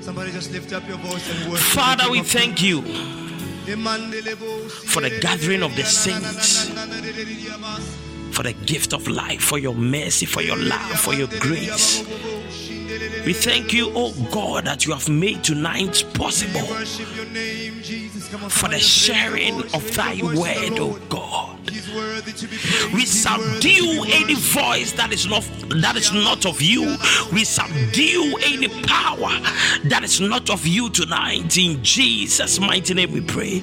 Somebody just lift up your voice and worship. Father, we thank you for the gathering of the saints, for the gift of life, for your mercy, for your love, for your grace. We thank you, oh God, that you have made tonight possible for the sharing of thy word, oh God. We subdue any voice that is not that is not of you. We subdue any power that is not of you tonight. In Jesus' mighty name we pray.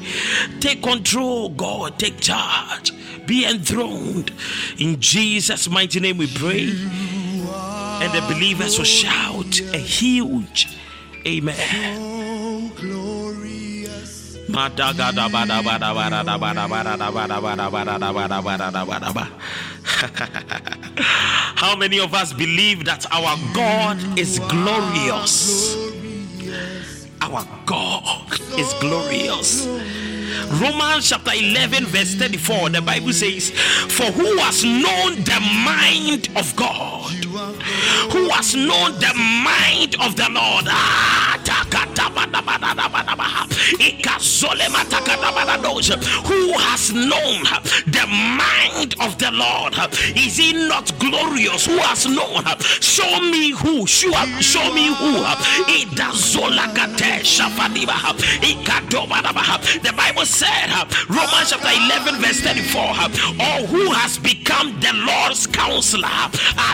Take control, God. Take charge. Be enthroned. In Jesus' mighty name we pray. And the believers will shout a huge Amen. How many of us believe that our God is glorious? Our God is glorious. Romans chapter 11, verse 34, the Bible says, For who has known the mind of God? Who has known the mind of the Lord? Ah, who has known the mind of the Lord? Is he not glorious? Who has known? Show me who. Show, show me who. The Bible said, uh, Romans chapter 11, verse 34, uh, or who has become the Lord's counselor? Uh,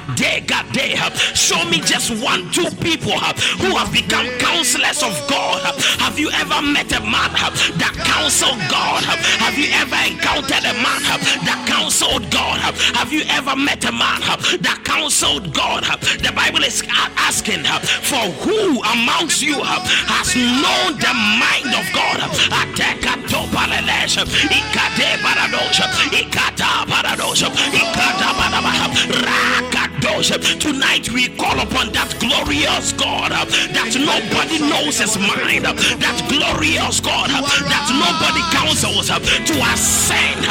show me just one, two people who have become counselors of God. Have you ever met a man that counseled God? Have you ever encountered a man that counseled God? Have you ever met a man that counseled God? The Bible is asking for who amongst you has known the mind of God. Tonight we call upon that glorious God that nobody knows his mind, that glorious God that nobody counsels to ascend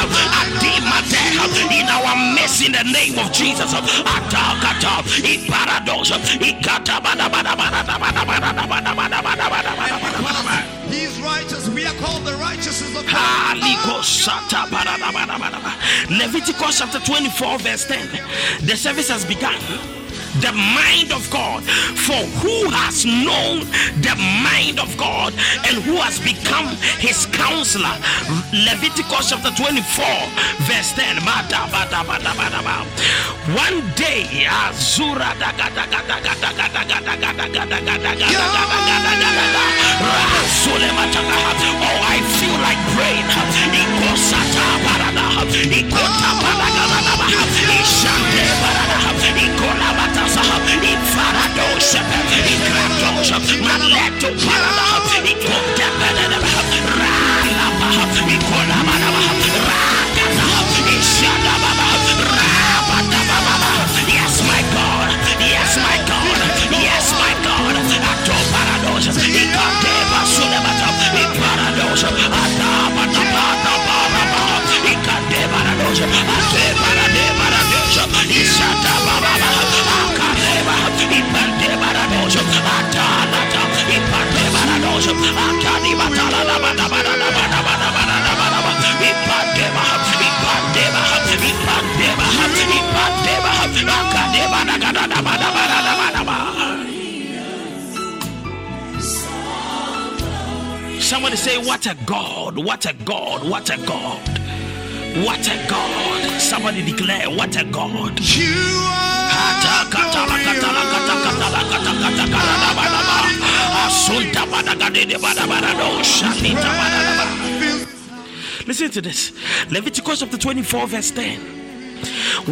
in our midst in the name of Jesus. He's righteous. We are called the righteousness of God. Leviticus chapter 24, verse 10. The service has begun the mind of God. For who has known the mind of God and who has become his counselor? Leviticus chapter 24, verse 10. One day, Azura Ifaradosa. Ikradosa. Maleto barada. Ikota Somebody say, What a God, what a God, what a God, what a God. Somebody declare, What a God. You are Listen to this Leviticus chapter 24, verse 10.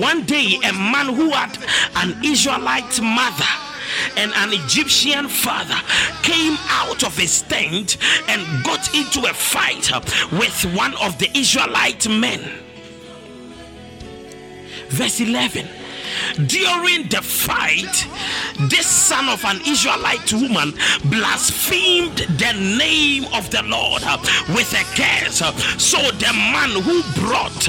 One day, a man who had an Israelite mother and an Egyptian father came out of his tent and got into a fight with one of the Israelite men. Verse 11 during the fight, this son of an Israelite woman blasphemed the name of the Lord with a curse. So the man who brought,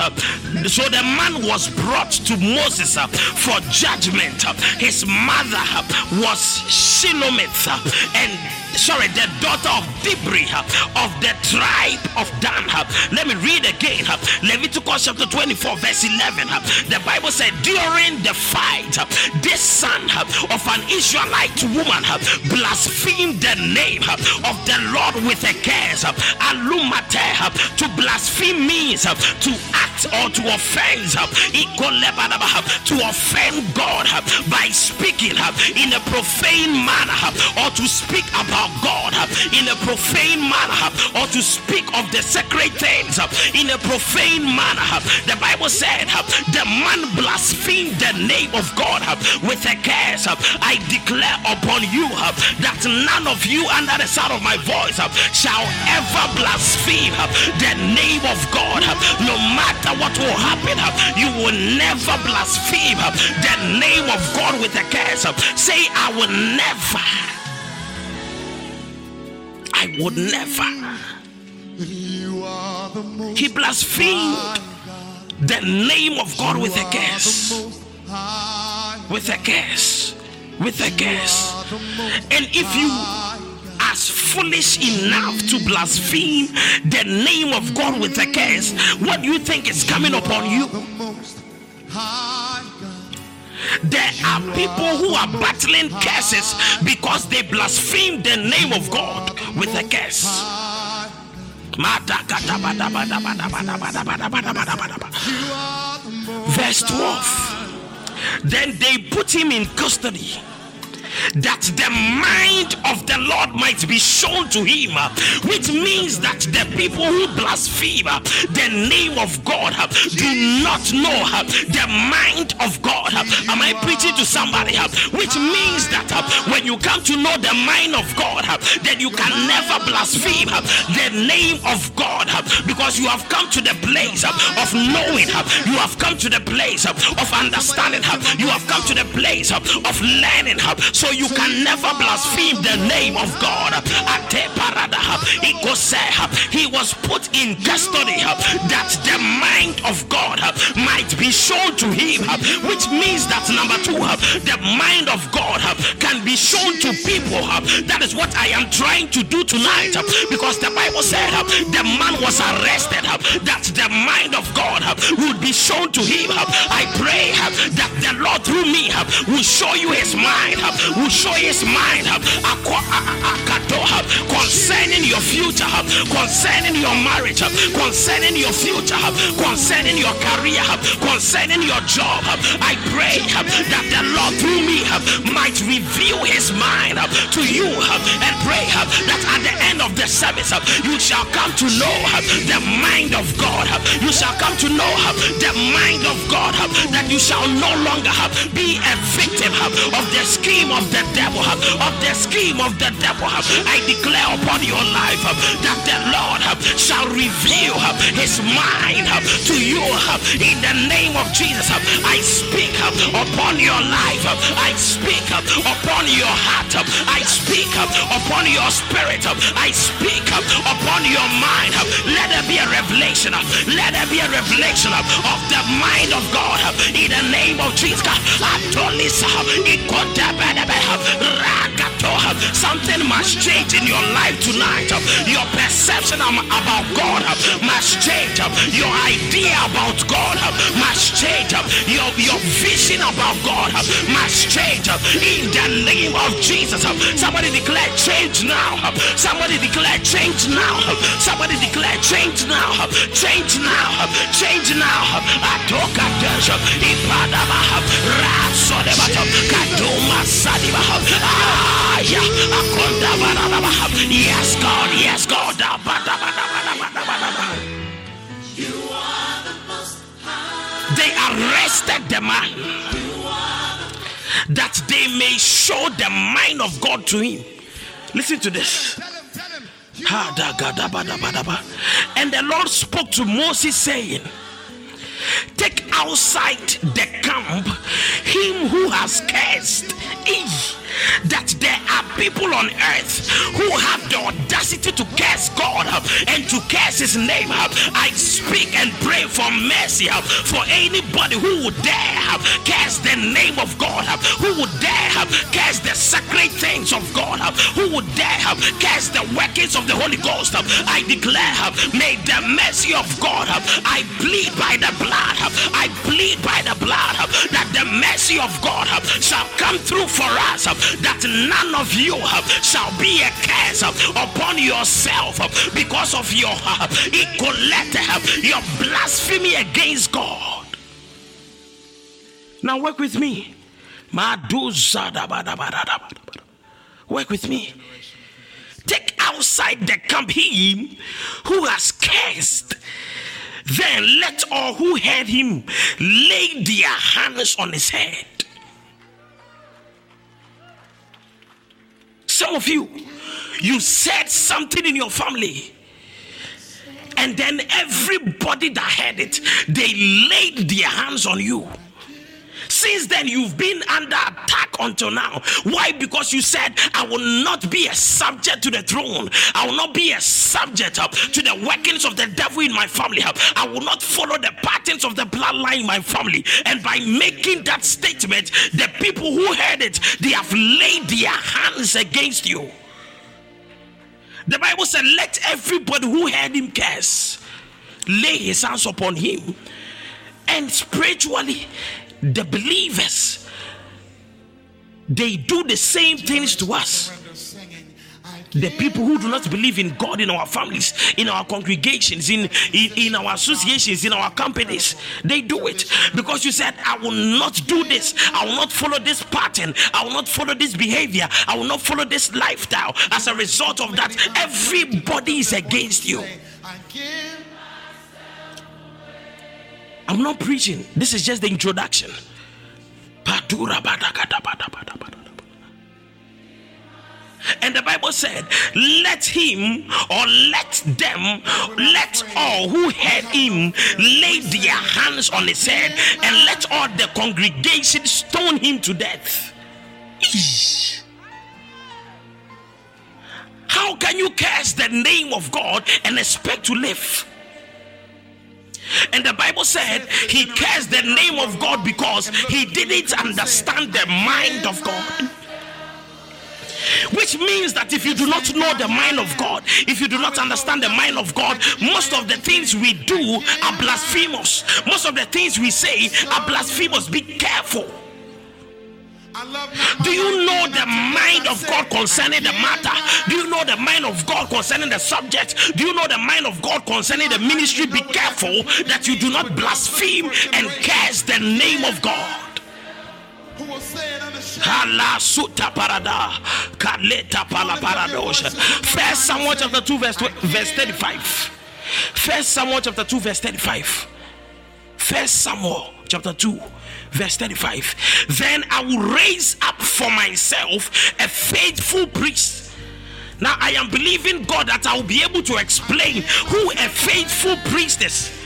so the man was brought to Moses for judgment. His mother was Shelomith and sorry, the daughter of Dibri of the tribe of Dan. Let me read again. Leviticus chapter 24, verse 11. The Bible said, During the fight, this son of an Israelite woman blasphemed the name of the Lord with a curse. Alumate to blaspheme means to act or to offend, to offend God by speaking in a profane manner or to speak about God uh, in a profane manner uh, or to speak of the sacred things uh, in a profane manner. The Bible said the man blasphemed the name of God with a curse. I declare upon you that none of you under the sound of my voice shall ever blaspheme the name of God. No matter what will happen, you will never blaspheme the name of God with a curse. Say, I will never. I would never. He blasphemed the name of God with a curse. With a curse. With a curse. And if you are foolish enough to blaspheme the name of God with a curse, what do you think is coming upon you? There are people who are battling curses because they blaspheme the name of God with a curse. Verse 12. Then they put him in custody that the mind of the Lord might be shown to him, which means that the people who blaspheme the name of God do not know the mind of God. Am I preaching to somebody? Which means that when you come to know the mind of God, then you can never blaspheme the name of God because you have come to the place of knowing, you have come to the place of understanding, you have come to the place of learning. So so you can never blaspheme the name of God. He was put in custody that the mind of God might be shown to him, which means that number two, the mind of God can be shown to people. That is what I am trying to do tonight because the Bible said the man was arrested, that the mind of God would be shown to him. I pray that the Lord through me will show you his mind will show his mind concerning your future, uh, concerning your marriage, uh, concerning your future, uh, concerning your career, concerning your job. I pray that the Lord through me might reveal his mind to you and pray that at the end of the service you shall come to know the mind of God. You shall come to know the mind of God that you shall no longer be a victim of the scheme of the devil, of the scheme of the devil, I declare upon your life that the Lord shall reveal his mind to you in the name of Jesus. I speak upon your life, I speak upon your heart, I speak upon your spirit, I speak upon your mind. Let there be a revelation, let there be a revelation of the mind of God in the name of Jesus. Something must change in your life tonight. Your perception about God must change. Your idea about God must change. Your, your vision about God must change. In the name of Jesus. Somebody declare change now. Somebody declare change now. Somebody declare change now. Change now. Change now. Atoka desha. Ipadaba. Rasodebata. Kaduma. Yes, God, yes, God. They arrested the man that they may show the mind of God to him. Listen to this. And the Lord spoke to Moses, saying, Take outside the camp him who has cursed Ixi! That there are people on earth who have the audacity to curse God and to curse his name. I speak and pray for mercy for anybody who would dare curse the name of God, who would dare curse the sacred things of God, who would dare curse the workings of the Holy Ghost. I declare, may the mercy of God, I plead by the blood, I plead by the blood that the mercy of God shall come through for us that none of you shall be a curse upon yourself because of your your blasphemy against God. Now work with me. Work with me. Take outside the camp him who has cursed. Then let all who heard him lay their hands on his head. Some of you, you said something in your family and then everybody that heard it they laid their hands on you since then you've been under attack until now. Why? Because you said i will not be a subject to the throne. I will not be a subject uh, to the workings of the devil in my family. Uh, i will not follow the patterns of the bloodline in my family. And by making that statement the people who heard it they have laid their hands against you. The bible said let everybody who heard him curse lay his hands upon him and spiritually the believers they do the same things to us. The people who do not believe in God in our families, in our congregations, in, in, in our associations, in our companies, they do it. Because you said, I will not do this, I will not follow this pattern, I will not follow this behavior, I will not follow this lifestyle. As a result of that, everybody is against you. I'm not preaching. This is just the introduction. And the Bible said, Let him or let them, let all who heard him lay their hands on his head, and let all the congregation stone him to death. How can you curse the name of God and expect to live? And the Bible said he cursed the name of God because he didn't understand the mind of God. Which means that if you do not know the mind of God, if you do not understand the mind of God, most of the things we do are blasphemous. Most of the things we say are blasphemous. Be careful. Do you know the mind of God concerning the matter? Do you know the mind of God concerning the subject? Do you know the mind of God concerning the ministry? Be careful that you do not blaspheme and curse the name of God. First Samuel chapter 2, verse, verse 35. First Samuel chapter 2, verse 35. First Samuel chapter 2 verse 35 then i will raise up for myself a faithful priest. Now i am believing god that i will be able to explain who a faithful priest is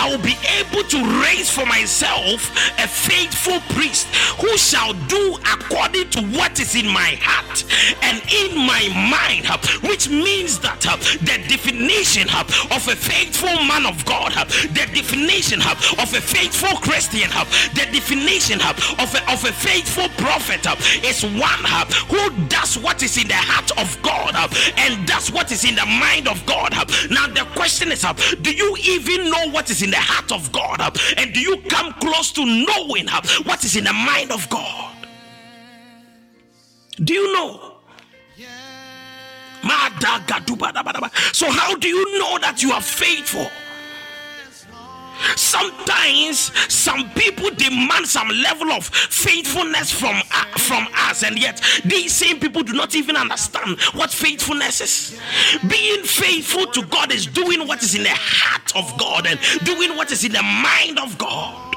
I will be able to raise for myself a faithful priest who shall do according to what is in my heart and in my mind, which means that uh, the definition uh, of a faithful man of God, uh, the definition of a faithful Christian, the definition of a, of a faithful prophet is one who does what is in the heart of God and does what is in the mind of God. Now, the question is do you even know what is in the heart of God? And do you come close to knowing what is in the mind of God? Do you know? So, how do you know that you are faithful? Sometimes some people demand some level of faithfulness from uh, from us, and yet these same people do not even understand what faithfulness is. Being faithful to God is doing what is in the heart of God and doing what is in the mind of God.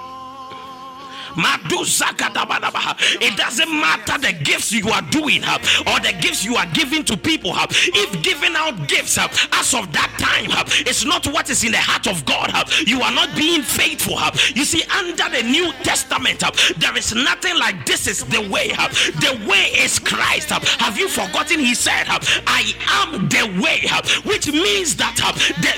It doesn't matter the gifts you are doing uh, or the gifts you are giving to people. Uh, if giving out gifts uh, as of that time uh, it's not what is in the heart of God, uh, you are not being faithful. Uh, you see, under the New Testament, there is nothing like this is the way. The way is Christ. Have you forgotten? He said, I am the way, which means that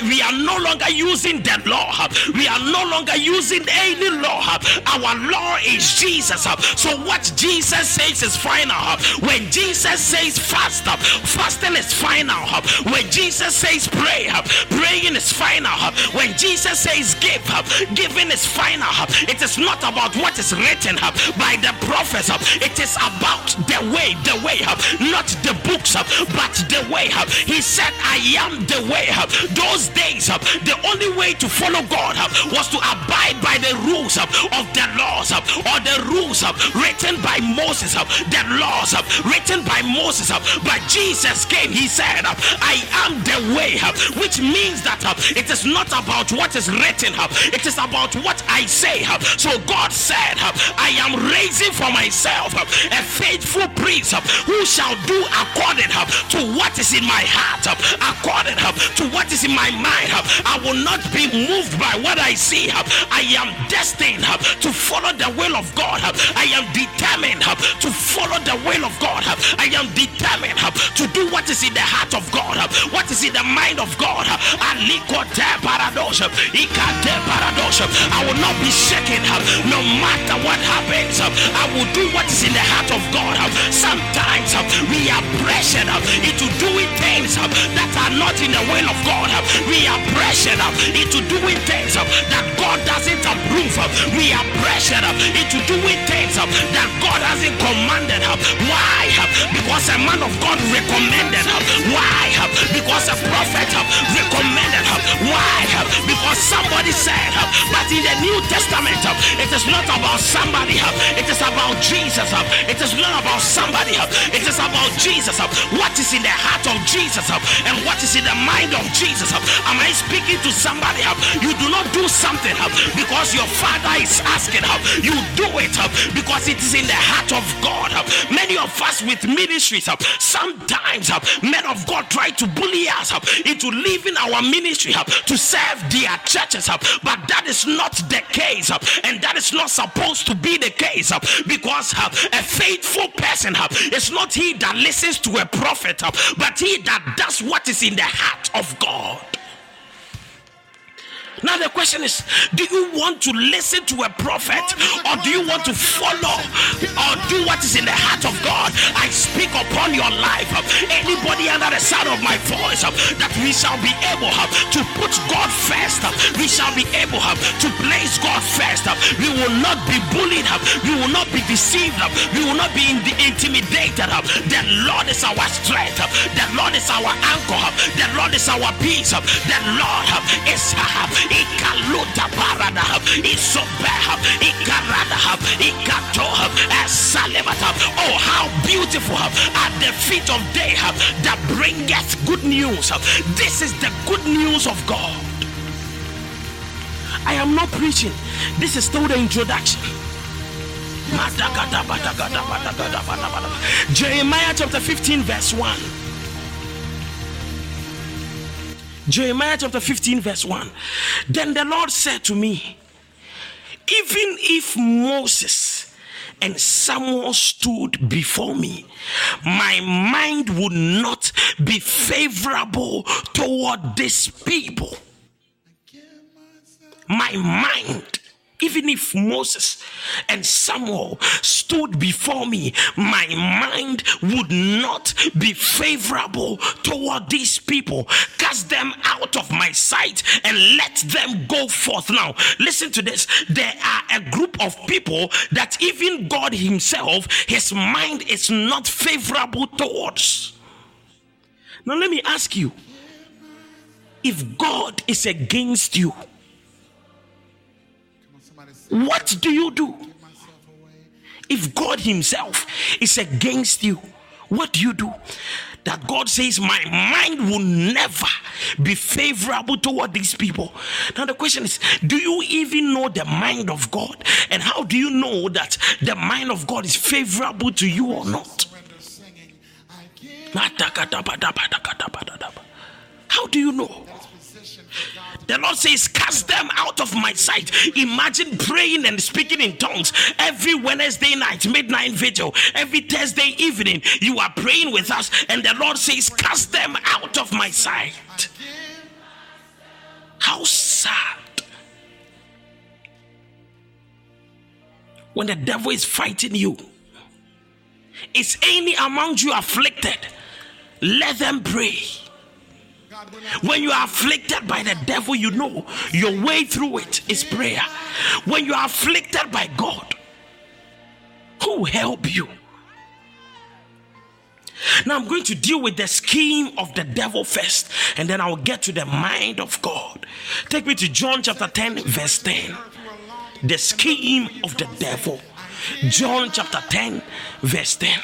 we are no longer using the law. We are no longer using any law. Our law is Jesus. Up? So what Jesus says is final. When Jesus says fast, fasting is final. When Jesus says pray, praying is final. When Jesus says give, giving is final. It is not about what is written by the prophets. It is about the way, the way, not the books, but the way. He said, I am the way. Those days, the only way to follow God was to abide by the rules of the laws or the rules written by Moses, the laws written by Moses. But Jesus came, he said, I am the way, which means that it is not about what is written, it is about what I say. So God said, I am raising for myself a faithful priest who shall do according to what is in my heart, according to what is in my mind. I will not be moved by what I see. I am destined to follow the will of God. I am determined to follow the will of God. I am determined to do what is in the heart of God, what is in the mind of God. I will not be shaken no matter what happens. I will do what is in the heart of God. Sometimes we are pressured into doing things that are not in the will of God. We are pressured into doing things that God doesn't approve. Of. We are pressured into doing things that God hasn't commanded. Why? Because a man of God recommended. Why? Because a prophet recommended. Why? Because somebody said. But in the New Testament, it is not about somebody. It is about Jesus. It is not about somebody. It is about Jesus. What is in the heart of Jesus and what is in the mind of Jesus? Am I speaking to somebody? You do not do something because your father is asking. You do it uh, because it is in the heart of God. Many of us with ministries, uh, sometimes uh, men of God try to bully us into leaving our ministry to serve their churches, but that is not the case, and that is not supposed to be the case because a faithful person is not he that listens to a prophet, but he that does what is in the heart of God. Now the question is, do you want to listen to a prophet or do you want to follow or do what is in the heart of God? I speak upon your life. Anybody under the sound of my voice that we shall be able uh, to put God first. Uh, we shall be able uh, to place God first. We will not be bullied. We will not be deceived. We will not be intimidated. The Lord is our strength. The Lord is our anchor. The Lord is our peace. The Lord is ikaluta parada isobeha ikarada ikatoha esalemata. Oh how beautiful at the feet of day that bringeth good news. This is the good news of God. I am not preaching. This is still the introduction. Jeremiah chapter 15 verse 1 Jeremiah chapter 15, verse 1. Then the Lord said to me, Even if Moses and Samuel stood before me, my mind would not be favorable toward this people. My mind even if Moses and Samuel stood before me, my mind would not be favorable toward these people. Cast them out of my sight and let them go forth. Now, listen to this. There are a group of people that even God Himself, His mind is not favorable towards. Now, let me ask you if God is against you, what do you do? If God Himself is against you, what do you do? that God says, My mind will never be favorable toward these people. Now, the question is, do you even know the mind of God? And how do you know that the mind of God is favorable to you or not? How do you know? The Lord says, Cast them out of my sight. Imagine praying and speaking in tongues every Wednesday night, midnight vigil, every Thursday evening. You are praying with us, and the Lord says, Cast them out of my sight. How sad. When the devil is fighting you, is any among you afflicted? Let them pray. When you are afflicted by the devil, you know your way through it is prayer. When you are afflicted by God, who will help you? Now I'm going to deal with the scheme of the devil first, and then I'll get to the mind of God. Take me to John chapter 10, verse 10. The scheme of the devil. John chapter 10, verse 10.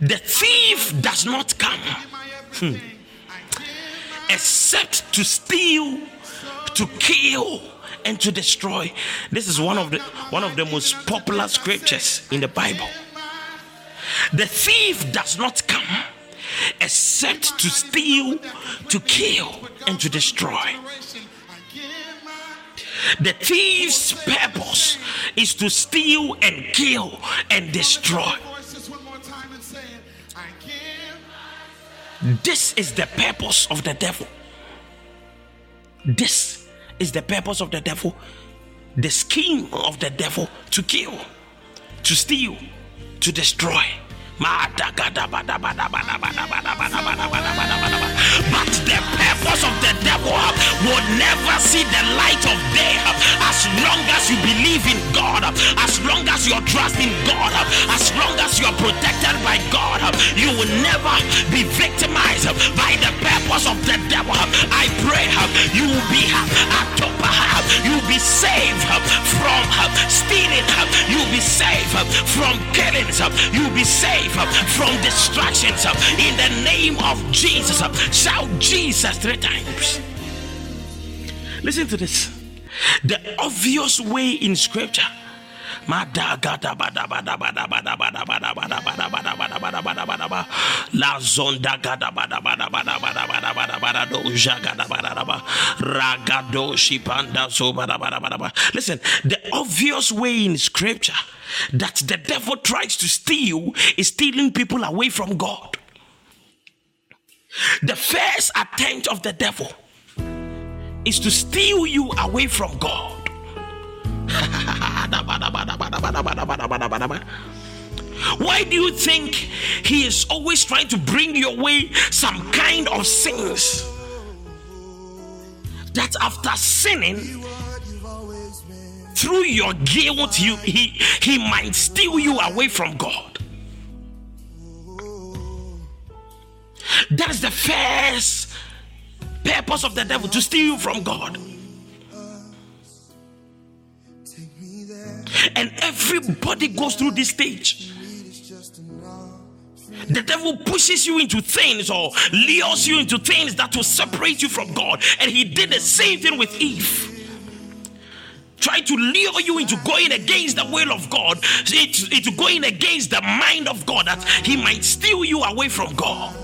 The thief does not come hmm, except to steal, to kill, and to destroy. This is one of the one of the most popular scriptures in the Bible. The thief does not come except to steal, to kill, and to destroy. The thief's purpose is to steal and kill and destroy. This is the purpose of the devil. This is the purpose of the devil. The scheme of the devil to kill, to steal, to destroy. But the purpose of the devil will never see the light of day as long as you believe in God, as long as you're trusting God, as long as you're protected by God, you will never be victimized by the purpose of the devil. I pray you will be you will be saved from stealing, you will be saved from killing, you will be saved from distractions in the name of Jesus. Shout Jesus three times. Listen to this. The obvious way in scripture La zonda gada bada bada bada bada bada bada bada do jagada bada bada ragado shipanda so bada bada bada bada. Listen, the obvious way in scripture that the devil tries to steal is stealing people away from God. The first attempt of the devil is to steal you away from God. Why do you think he is always trying to bring your way some kind of sins? That after sinning, through your guilt, you, he, he might steal you away from God. That is the first purpose of the devil to steal you from God. And everybody goes through this stage. The devil pushes you into things or lures you into things that will separate you from God. And he did the same thing with Eve. Try to lure you into going against the will of God, into, going against the mind of God, that he might steal you away from God.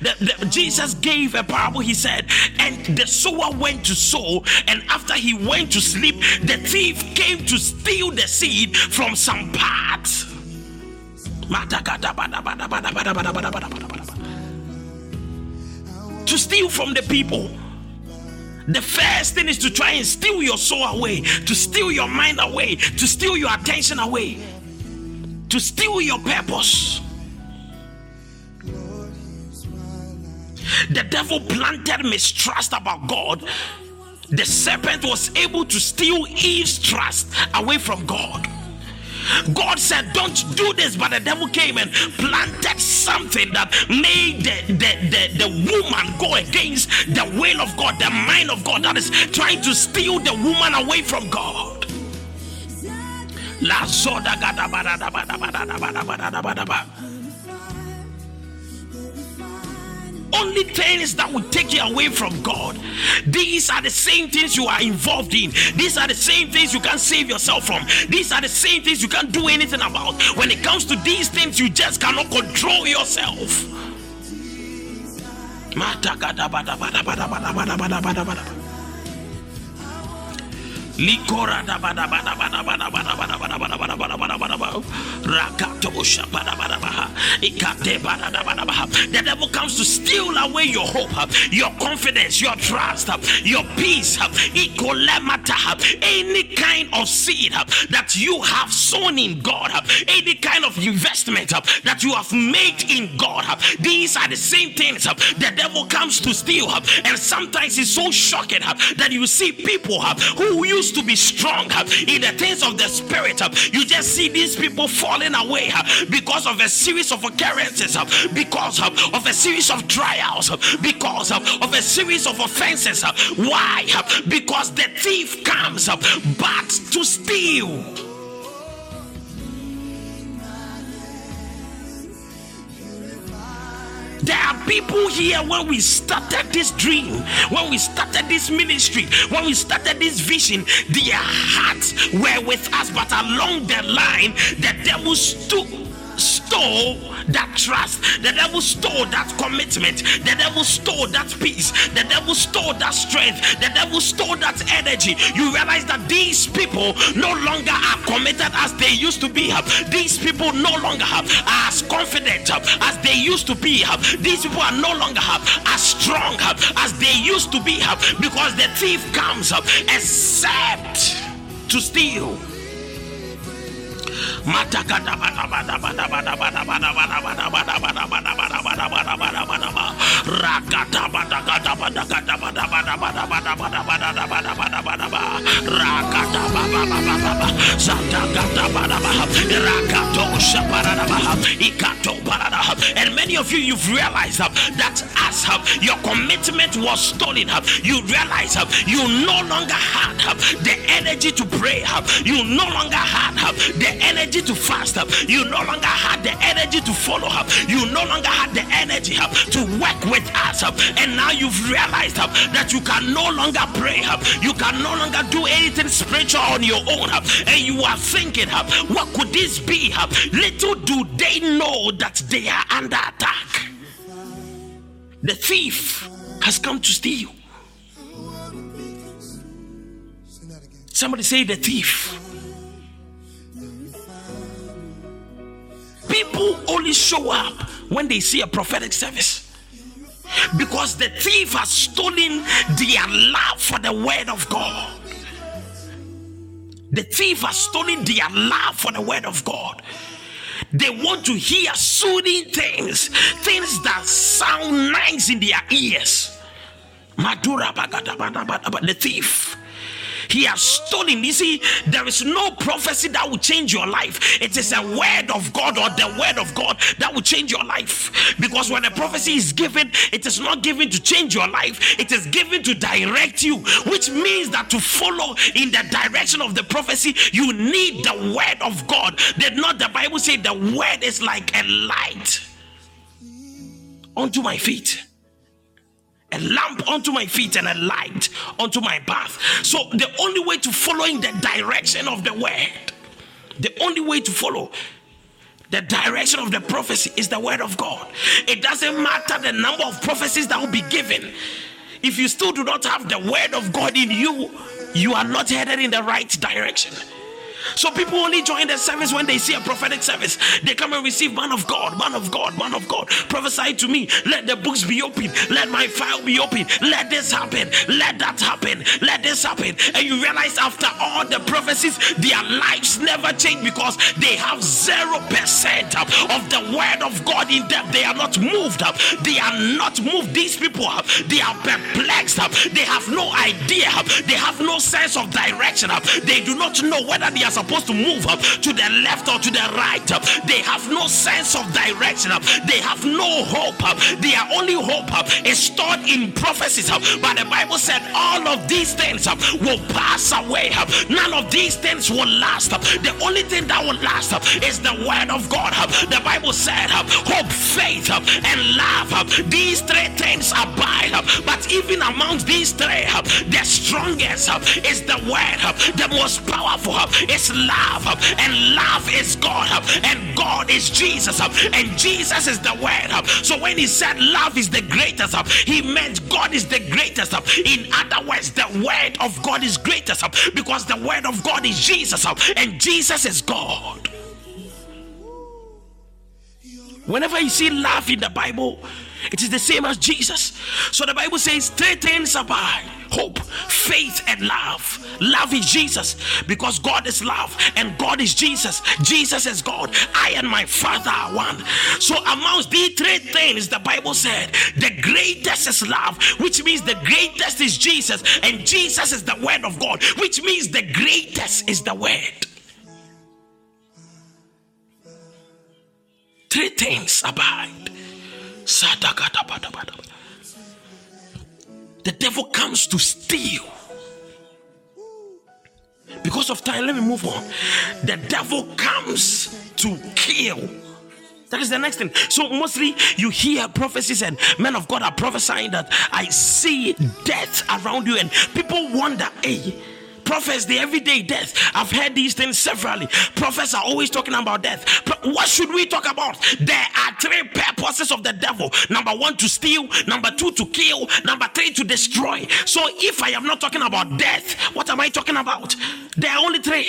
The, the, Jesus gave a parable. He said, and the sower went to sow, and after he went to sleep, the thief came to steal the seed from some parts. To steal from the people. The first thing is to try and steal your soul away, to steal your mind away, to steal your attention away, to steal your purpose. The devil planted mistrust about God. The serpent was able to steal Eve's trust away from God. God said, Don't do this, but the devil came and planted something that made the, the, the, the, woman go against the will of God, the mind of God, that is trying to steal the woman away from God. La Only things that will take you away from God. These are the same things you are involved in. These are the same things you can't save yourself from. These are the same things you can't do anything about. When it comes to these things, you just cannot control yourself. Likora the devil comes to steal away your hope, your confidence, your trust, your peace, any kind of seed that you have sown in God, any kind of investment that you have made in God. These are the same things the devil comes to steal, and sometimes it's so shocking that you see people who used to be strong in the things of the spirit. You just see these people falling away uh, because of a series of occurrences, uh, because uh, of a series of trials, because of a series of offenses. Why? Because the thief comes but to steal. There are people here when we started this dream, when we started this ministry, when we started this vision, their hearts were with us, but along the line, the devil stood stole that trust. The devil stole that commitment. The devil stole that peace. The devil stole that strength. The devil stole that energy. You realize that these people no longer are committed as they used to be. These people no longer are as confident as they used to be. These people are no longer have as strong as they used to be because the thief comes up except to steal And many of you you've realized uh, that as uh, your commitment was stolen uh, you realize you no longer had the energy to pray you no longer had the energy to fast, up. you no longer had the energy to follow up, you no longer had the energy up to work with us, up. and now you've realized up that you can no longer pray, up. you can no longer do anything spiritual on your own, up. and you are thinking, up, what could this be? up? Little do they know that they are under attack. The thief has come to steal. Somebody say the thief. People only show up when they see a prophetic service. Because the thief has stolen their love for the word of God. The thief has stolen their love for the word of God. They want to hear soothing things, things that sound nice in their ears. The thief he has stolen. You see, there is no prophecy that will change your life. It is a word of God or the word of God that will change your life. Because when a prophecy is given, it is not given to change your life, it is given to direct you, which means that to follow in the direction of the prophecy, you need the word of God. Did not the Bible say the word is like a light unto my feet? A lamp unto my feet and a light unto my path. So the only way to follow in the direction of the word, the only way to follow the direction of the prophecy is the word of God. It doesn't matter the number of prophecies that will be given. If you still do not have the word of God in you, you are not headed in the right direction. So people only join the service when they see a prophetic service. They come and receive man of God, man of God, man of God. Prophesy to me. Let the books be open. Let my file be open. Let this happen. Let that happen. Let this happen. And you realize after all the prophecies, their lives never change because they have zero percent of the word of God in them. They are not moved. Up, they are not moved. These people, they are perplexed. They have no idea. They have no sense of direction. They do not know whether they are supposed to move up to the left or to the right. They have no sense of direction. They have no hope. Their only hope is stored in prophecies. But the Bible said all of these things will pass away. None of these things will last. The only thing that will last is the word of God. The Bible said, hope, faith, and love. These three things abide. But even amongst these three, the strongest is the word. The most powerful is love. And love is God. And God is Jesus. And Jesus is the word. So when he said love is the greatest, he meant God is the greatest. In other words, the word of God is greatest because the word of God is Jesus. And Jesus is God. Whenever you see love in the Bible, it is the same as Jesus. So the Bible says three things abide hope, faith, and love. Love is Jesus because God is love and God is Jesus. Jesus is God. I and my Father are one. So, amongst these three things, the Bible said the greatest is love, which means the greatest is Jesus, and Jesus is the Word of God, which means the greatest is the Word. Three things abide. The devil comes to steal. Because of time, let me move on. The devil comes to kill. That is the next thing. So, mostly you hear prophecies, and men of God are prophesying that I see death around you, and people wonder, hey, Prophets, the everyday death. I've heard these things severally. Prophets are always talking about death. What should we talk about? There are three purposes of the devil number one, to steal, number two, to kill, number three, to destroy. So if I am not talking about death, what am I talking about? There are only three.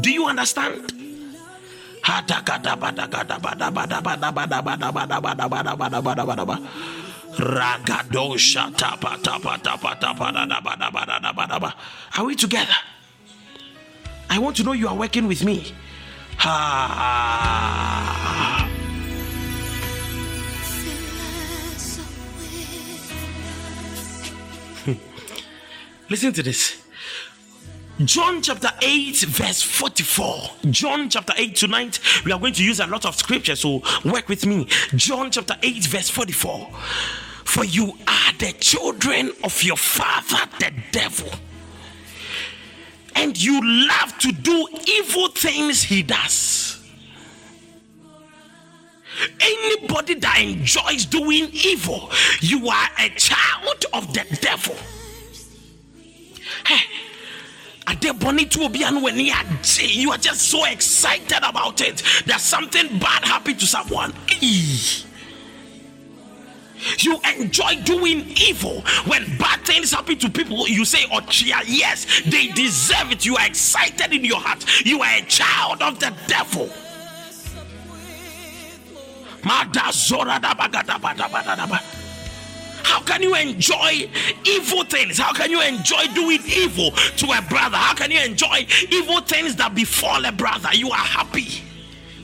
Do you understand? Ragadosha tapa tapa tapa tapa. Are we together? I want to know you are working with me. Ha. Listen to this. John chapter 8, verse 44. John chapter 8 tonight, we are going to use a lot of scripture, so work with me. John chapter 8, verse 44. For you are the children of your father, the devil. And you love to do evil things he does. Anybody that enjoys doing evil, you are a child of the devil. Hey, you are just so excited about it that something bad happened to someone. You enjoy doing evil. When bad things happen to people, you say, Oh, chia, yes, they deserve it. You are excited in your heart. You are a child of the devil. How can you enjoy evil things? How can you enjoy doing evil to a brother? How can you enjoy evil things that befall a brother? You are happy,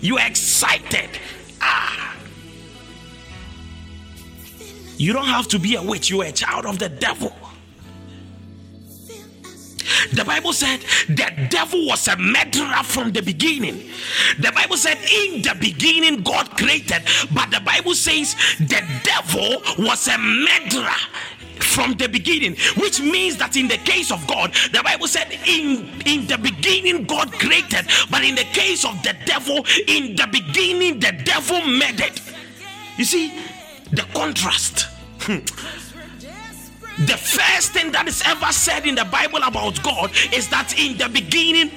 you are excited. Ah. You don't have to be a witch, you are a child of the devil. The Bible said the devil was a murderer from the beginning. The Bible said in the beginning God created, but the Bible says the devil was a murderer from the beginning which means that in the case of god the bible said in in the beginning god created but in the case of the devil in the beginning the devil it you see the contrast. Hmm. The first thing that is ever said in the Bible about God is that in the beginning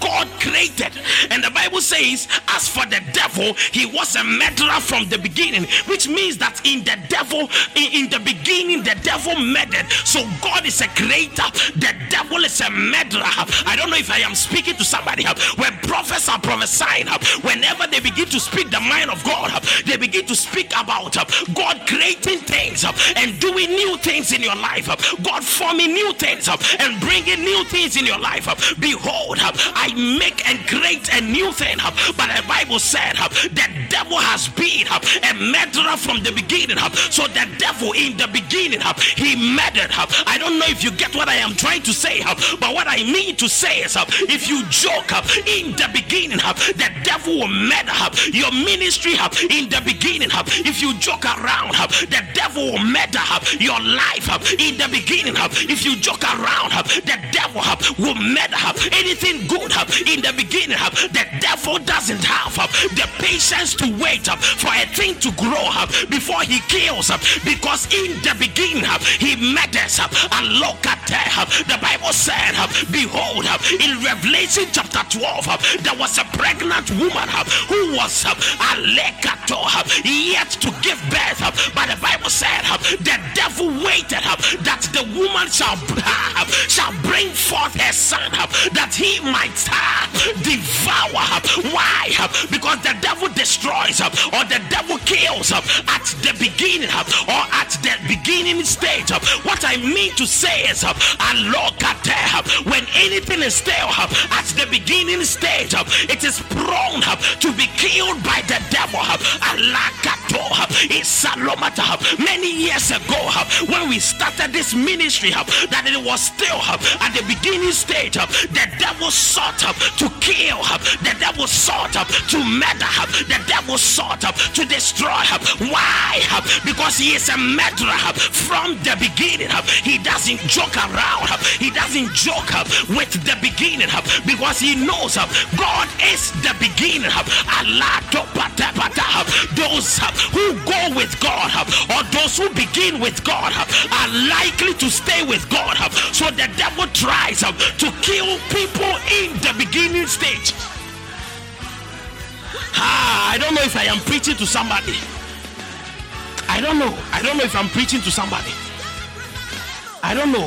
God created, and the Bible says, as for the devil, he was a murderer from the beginning, which means that in the devil, in, the beginning, the devil murdered. So God is a creator, the devil is a murderer. I don't know if I am speaking to somebody. When prophets are prophesying, whenever they begin to speak the mind of God, they begin to speak about God creating things and doing new things in your life, God forming new things and bringing new things in your life. Behold, I make and create a new thing. But the Bible said the devil has been a murderer from the beginning. So the devil in the beginning, he murdered. I don't know if you get what I am trying to say, but what I mean to say is if you joke up in the beginning, the devil will murder your ministry in the beginning. If you joke around, the devil will murder your life in the beginning. If you joke around, the devil will murder anything good have in the beginning. have The devil doesn't have have the patience to wait for a thing to grow up before he kills up because in the beginning have he murders and look at that have the Bible said, have Behold, have in Revelation chapter 12, have there was a pregnant woman have who was alekato yet to give birth. But the Bible said, have The devil waited that the woman shall, have shall bring forth her son uh, that he might uh, devour. Her. Why? Because the devil destroys or the devil kills at the beginning or at the beginning stage. What I mean to say is, when anything is still at the beginning stage, it is prone to be killed by the devil. Many years ago, when we started this ministry, that it was still at the beginning stage, uh, the devil sought up to kill, her, the devil sought up to murder, the devil sought up to destroy. Why? Because he is a murderer from the beginning. He doesn't joke around, he doesn't joke up with the beginning because he knows God is the beginning. Allah those who go with God or those who begin with God are likely to stay with God. So the devil tries to kill people in the beginning stage. Ah, I don't know if I am preaching to somebody. I don't know. I don't know if I'm preaching to somebody. I don't know.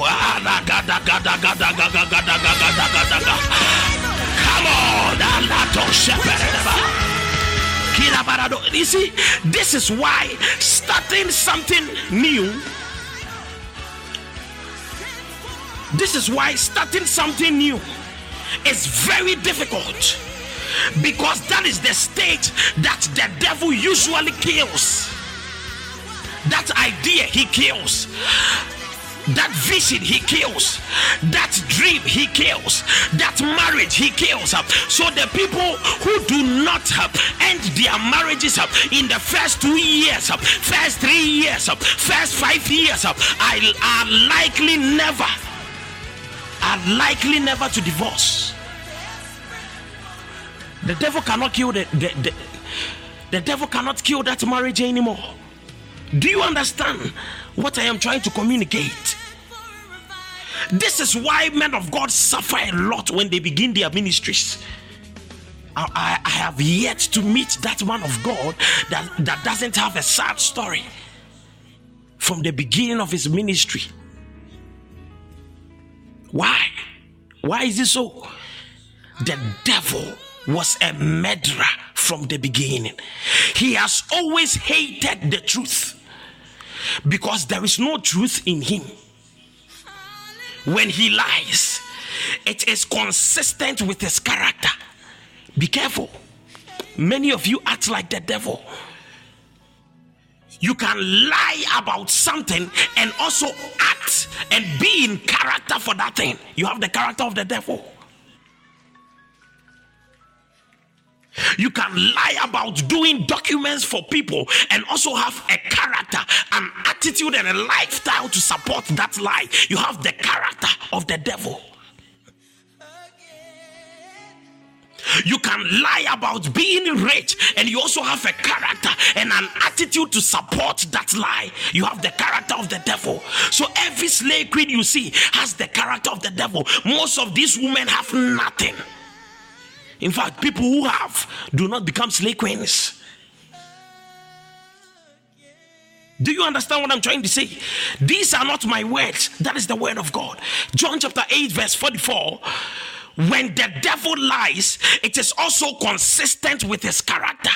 Come on. You see, this is why starting something new. This is why starting something new is very difficult. Because that is the stage that the devil usually kills. That idea he kills. That vision he kills. That dream he kills. That marriage he kills. So the people who do not end their marriages in the first two years first three years first five years are likely never are likely never to divorce the devil cannot kill the, the, the, the devil cannot kill that marriage anymore do you understand what I am trying to communicate? This is why men of God suffer a lot when they begin their ministries. I, I, have yet to meet that man of God that, that doesn't have a sad story from the beginning of his ministry. Why? Why is it so? The devil was a murderer from the beginning. He has always hated the truth because there is no truth in him. When he lies, it is consistent with his character. Be careful. Many of you act like the devil. You can lie about something and also act and be in character for that thing. You have the character of the devil. You can lie about doing documents for people and also have a character, an attitude, and a lifestyle to support that lie. You have the character of the devil. You can lie about being rich, and you also have a character and an attitude to support that lie. You have the character of the devil. So every slave queen you see has the character of the devil. Most of these women have nothing. In fact, people who have do not become slave queens. Do you understand what I'm trying to say? These are not my words, that is the word of God. John chapter 8, verse 44. When the devil lies, it is also consistent with his character.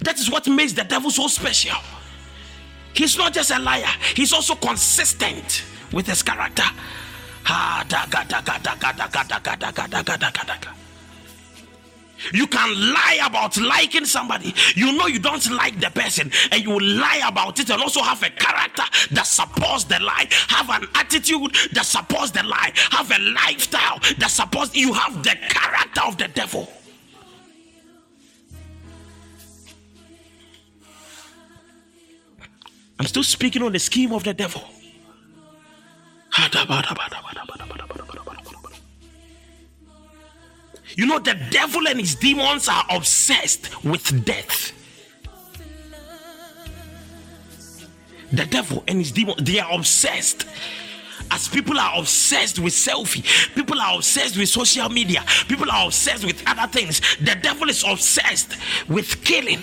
That is what makes the devil so special. He's not just a liar, he's also consistent with his character. You can lie about liking somebody. You know you don't like the person, and you lie about it, and also have a character that supports the lie, have an attitude that supports the lie, have a lifestyle that supports you have the character of the devil. I'm still speaking on the scheme of the devil. You know, the devil and his demons are obsessed with death. The devil and his demons, they are obsessed. As people are obsessed with selfie, people are obsessed with social media, people are obsessed with other things. The devil is obsessed with killing.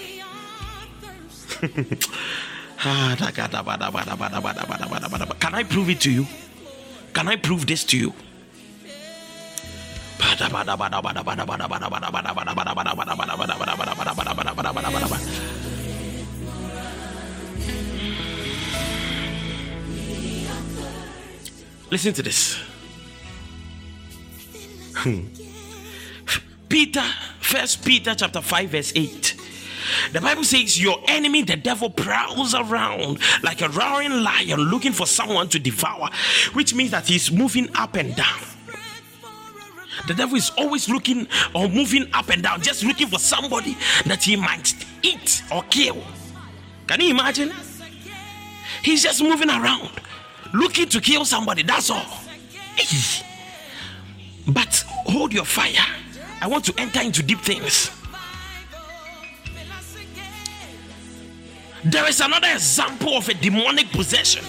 Can I prove it to you? Can I prove this to you? Listen to this. Hmm. Peter, first Peter chapter 5, verse 8. The Bible says, Your enemy, the devil, prowls around like a roaring lion looking for someone to devour, which means that he's moving up and down. The devil is always looking or moving up and down, just looking for somebody that he might eat or kill. Can you imagine? He's just moving around, looking to kill somebody. That's all. But hold your fire. I want to enter into deep things. There is another example of a demonic possession.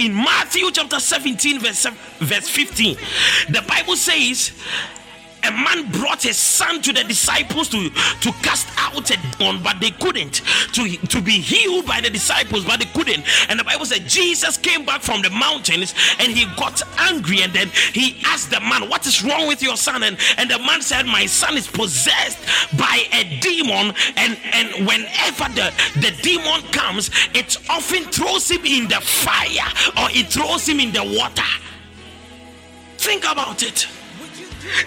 In Matthew chapter 17, verse, verse 15, the Bible says, a man brought his son to the disciples to, to cast out a demon, but they couldn't. To, to be healed by the disciples, but they couldn't. And the Bible said Jesus came back from the mountains and he got angry. And then he asked the man, What is wrong with your son? And, and the man said, My son is possessed by a demon. And, and whenever the, the demon comes, it often throws him in the fire or it throws him in the water. Think about it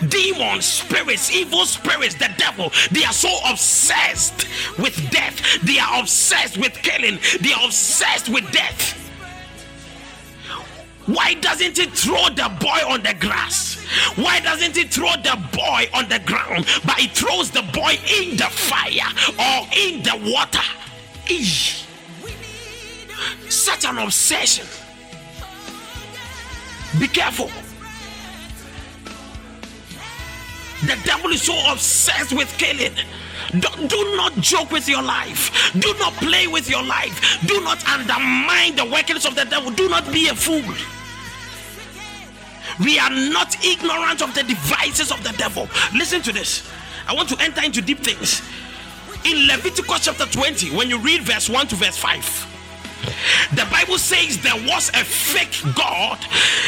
demons, spirits, evil spirits, the devil, they are so obsessed with death. They are obsessed with killing. They are obsessed with death. Why doesn't it throw the boy on the grass? Why doesn't it throw the boy on the ground, but it throws the boy in the fire or in the water? Eesh. Such an obsession. Be careful. The devil is so obsessed with killing. Do, do, not joke with your life. Do not play with your life. Do not undermine the workings of the devil. Do not be a fool. We are not ignorant of the devices of the devil. Listen to this. I want to enter into deep things. In Leviticus chapter 20, when you read verse 1 to verse 5, the bible says there was a fake god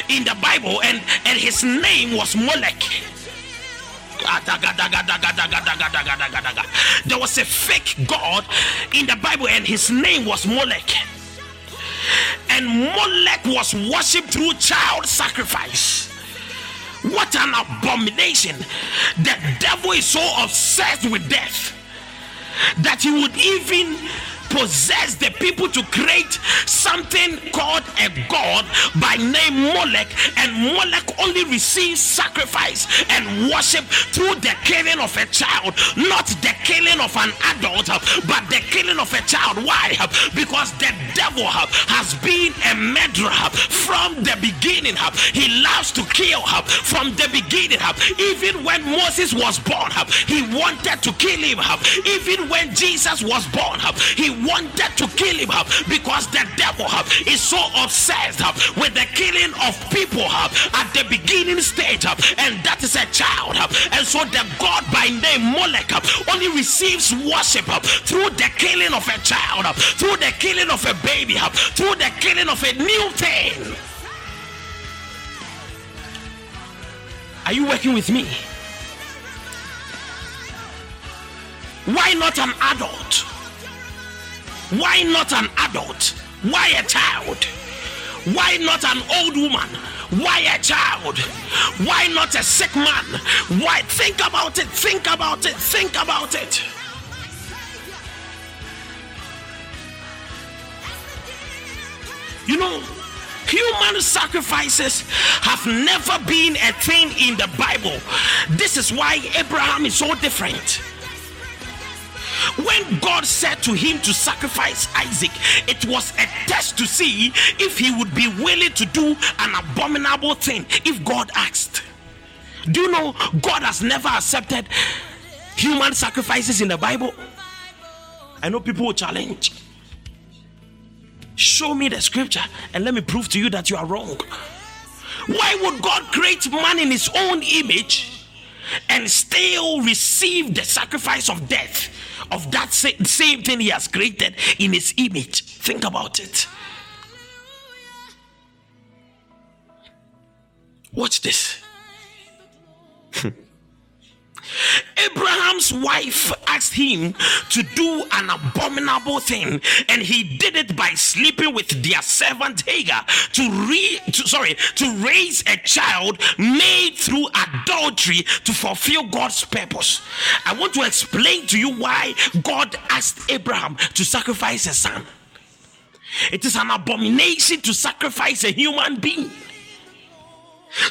in the bible and and his name was molech there was a fake God in the Bible, and his name was Molech. And Molech was worshipped through child sacrifice. What an abomination! The devil is so obsessed with death that he would even possess the people to create something called a god by name Molech, and Molech only receives sacrifice and worship through the killing of a child, not the killing of an adult, but the killing of a child. Why? Because the devil has been a murderer from the beginning. He loves to kill from the beginning. Even when Moses was born, he wanted to kill him. Even when Jesus was born, he wanted to kill him because the devil is so obsessed with the killing of people at the beginning stage, and that is a child. And so the God by name Molech only receives worship through the killing of a child, through the killing of a baby, through the killing of a new thing. Are you working with me? Why not an adult? Why not an adult? Why a child? Why not an old woman? Why a child? Why not a sick man? Why? Think about it. Think about it. Think about it. You know, human sacrifices have never been a thing in the Bible. This is why Abraham is so different. When God said to him to sacrifice Isaac, it was a test to see if he would be willing to do an abominable thing if God asked. Do you know God has never accepted human sacrifices in the Bible? I know people will challenge. Show me the scripture and let me prove to you that you are wrong. Why would God create man in his own image and still receive the sacrifice of death of that same thing he has created in his image? Think about it. Watch this. Abraham's wife asked him to do an abominable thing, and he did it by sleeping with their servant Hagar to re to, sorry to raise a child made through adultery to fulfill God's purpose. I want to explain to you why God asked Abraham to sacrifice a son. It is an abomination to sacrifice a human being.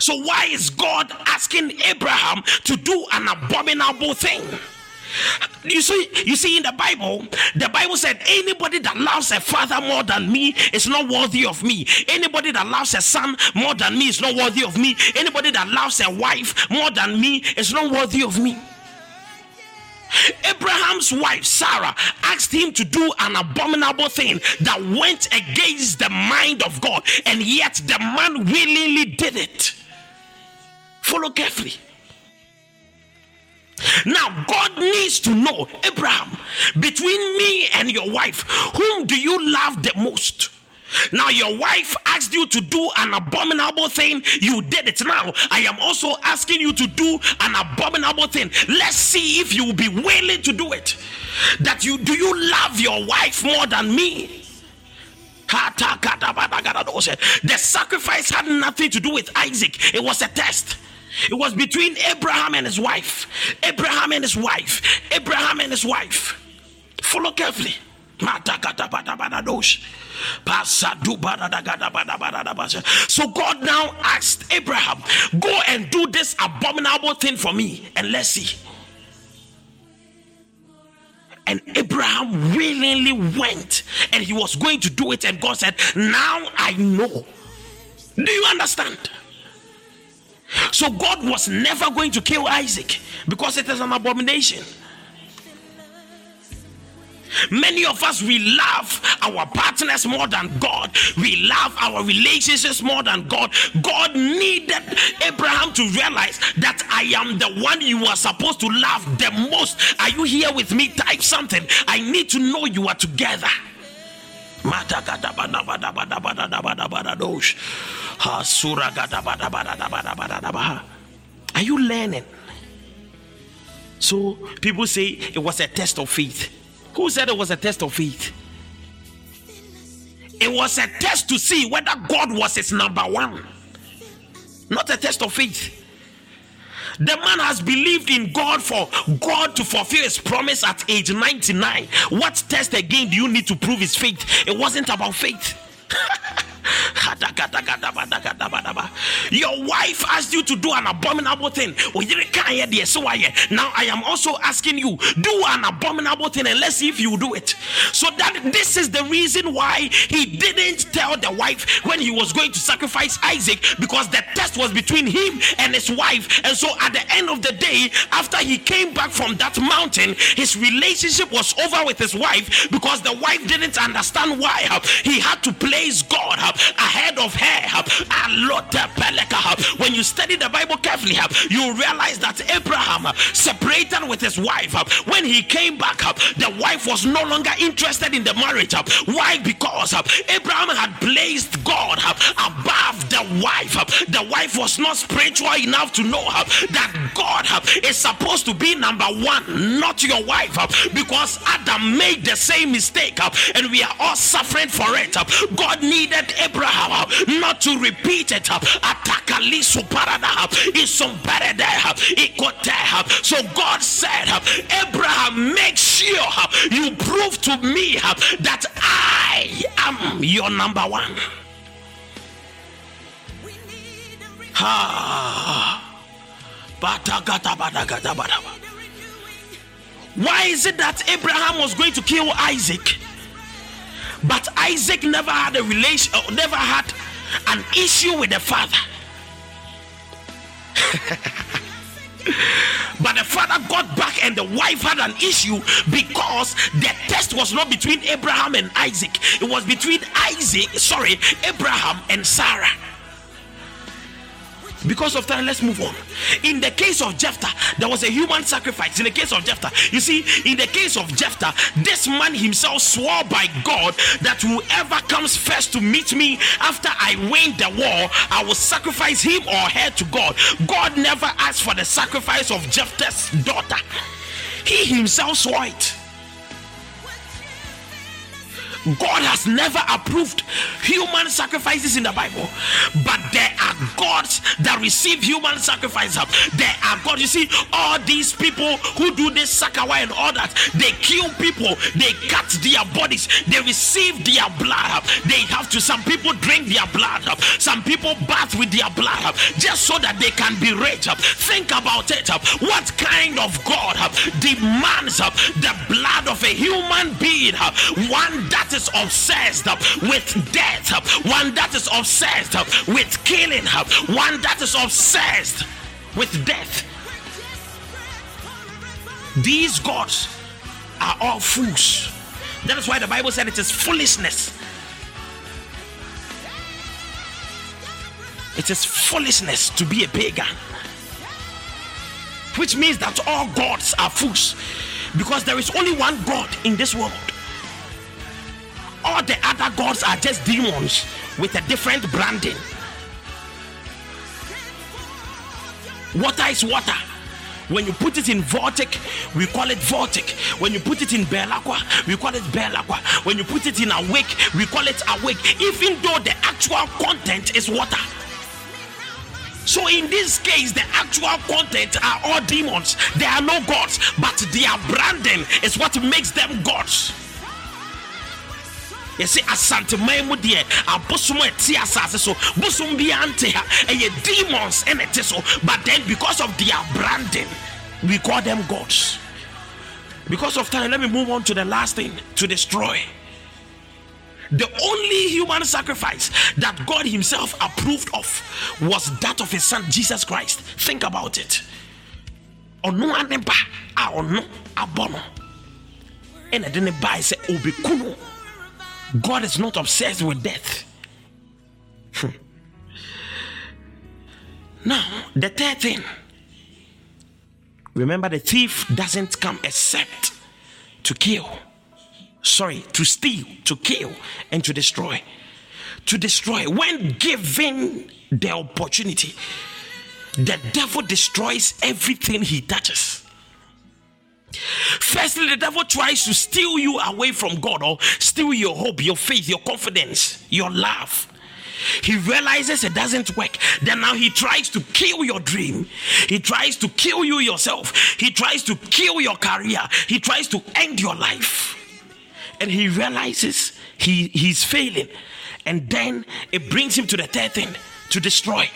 So, why is God asking Abraham to do an abominable thing? You see, you see, in the Bible, the Bible said anybody that loves a father more than me is not worthy of me. Anybody that loves a son more than me is not worthy of me. Anybody that loves a wife more than me is not worthy of me. Abraham's wife Sarah asked him to do an abominable thing that went against the mind of God, and yet the man willingly did it. Follow carefully. Now, God needs to know, Abraham, between me and your wife, whom do you love the most? Now, your wife asked you to do an abominable thing. You did it. Now, I am also asking you to do an abominable thing. Let's see if you will be willing to do it. That you do you love your wife more than me? The sacrifice had nothing to do with Isaac, it was a test. It was between Abraham and his wife. Abraham and his wife. Abraham and his wife. Follow carefully. So God now asked Abraham, Go and do this abominable thing for me, and let's see. And Abraham willingly went and he was going to do it, and God said, Now I know. Do you understand? So God was never going to kill Isaac because it is an abomination. Many of us, we love our partners more than God. We love our relationships more than God. God needed Abraham to realize that I am the one you are supposed to love the most. Are you here with me? Type something. I need to know you are together. Are you learning? So people say it was a test of faith. Who said it was a test of faith? It was a test to see whether God was his number one, not a test of faith. The man has believed in God for God to fulfill his promise at age 99. What test again do you need to prove his faith? It wasn't about faith. Your wife asked you to do an abominable thing. Now I am also asking you, do an abominable thing and let's see if you do it. So that this is the reason why he didn't tell the wife when he was going to sacrifice Isaac because the test was between him and his wife. And so at the end of the day, after he came back from that mountain, his relationship was over with his wife because the wife didn't understand why he had to place God ahead of her. When you study the Bible carefully, you realize that Abraham separated with his wife. When he came back, the wife was no longer interested in the marriage. Why? Because Abraham had placed God above the wife. The wife was not spiritual enough to know that God is supposed to be number one, not your wife, because Adam made the same mistake and we are all suffering for it. God needed Abraham not to repeat it. So God said, Abraham, make sure you prove to me that I am your number one. Ha. Why is it that Abraham was going to kill Isaac? But Isaac never had a relation, uh, never had an issue with the father. but the father got back and the wife had an issue because the test was not between Abraham and Isaac, it was between Isaac, sorry, Abraham and Sarah. Because of time, let's move on. In the case of Jephthah, there was a human sacrifice. In the case of Jephthah, you see, in the case of Jephthah, this man himself swore by God that whoever comes first to meet me after I win the war, I will sacrifice him or her to God. God never asked for the sacrifice of Jephthah's daughter, he himself swore it. God has never approved human sacrifices in the Bible, but there are gods that receive human sacrifice. There are gods. You see, all these people who do this sakawai and all that, they kill people, they cut their bodies, they receive their blood. They have to, some people drink their blood, some people bath with their blood just so that they can be rich. Think about it. What kind of God demands the blood of a human being? One that is obsessed with death, one that is obsessed with killing, one that is obsessed with death. These gods are all fools. That is why the Bible said it is foolishness. It is foolishness to be a pagan. Which means that all gods are fools because there is only one God in this world all the other gods are just demons with a different branding. Water is water. When you put it in Voltic, we call it Voltic. When you put it in Bel-Aqua, we call it Bel-Aqua. When you put it in Awake, we call it Awake, even though the actual content is water. So in this case, the actual content are all demons. They are no gods, but their branding is what makes them gods yɛsɛ asanteman mu deɛ abosom a ɛte asase so bosom bi ante ha ɛyɛ demons ɛna ɛte so but then because of their branding we call them gods because of time let me move on to the last thing to destroy the only human sacrifice that God Himself approved of was that of His Son Jesus Christ. Think about it. Aneba a ono abono. Ena dene ba se obekuno God is not obsessed with death. Hmm. now, the third thing remember, the thief doesn't come except to kill, sorry, to steal, to kill, and to destroy. To destroy. When given the opportunity, the devil destroys everything he touches. Firstly, the devil tries to steal you away from God or steal your hope, your faith, your confidence, your love. He realizes it doesn't work. Then now he tries to kill your dream. He tries to kill you yourself. He tries to kill your career. He tries to end your life. And he realizes he, he's failing. And then it brings him to the third thing to destroy.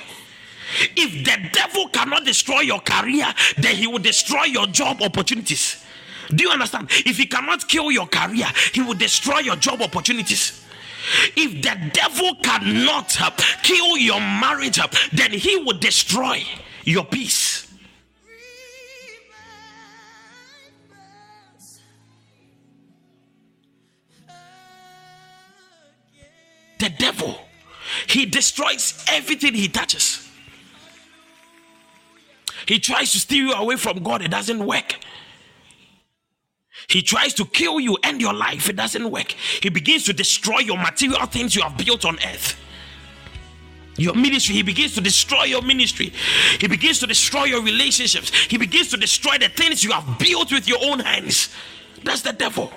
If the devil cannot destroy your career, then he will destroy your job opportunities. Do you understand? If he cannot kill your career, he will destroy your job opportunities. If the devil cannot uh, kill your marriage, uh, then he will destroy your peace. The devil, he destroys everything he touches. He tries to steal you away from God, it doesn't work. He tries to kill you, end your life, it doesn't work. He begins to destroy your material things you have built on earth. your ministry. He begins to destroy your ministry. He begins to destroy your relationships. He begins to destroy the things you have built with your own hands. That's the devil.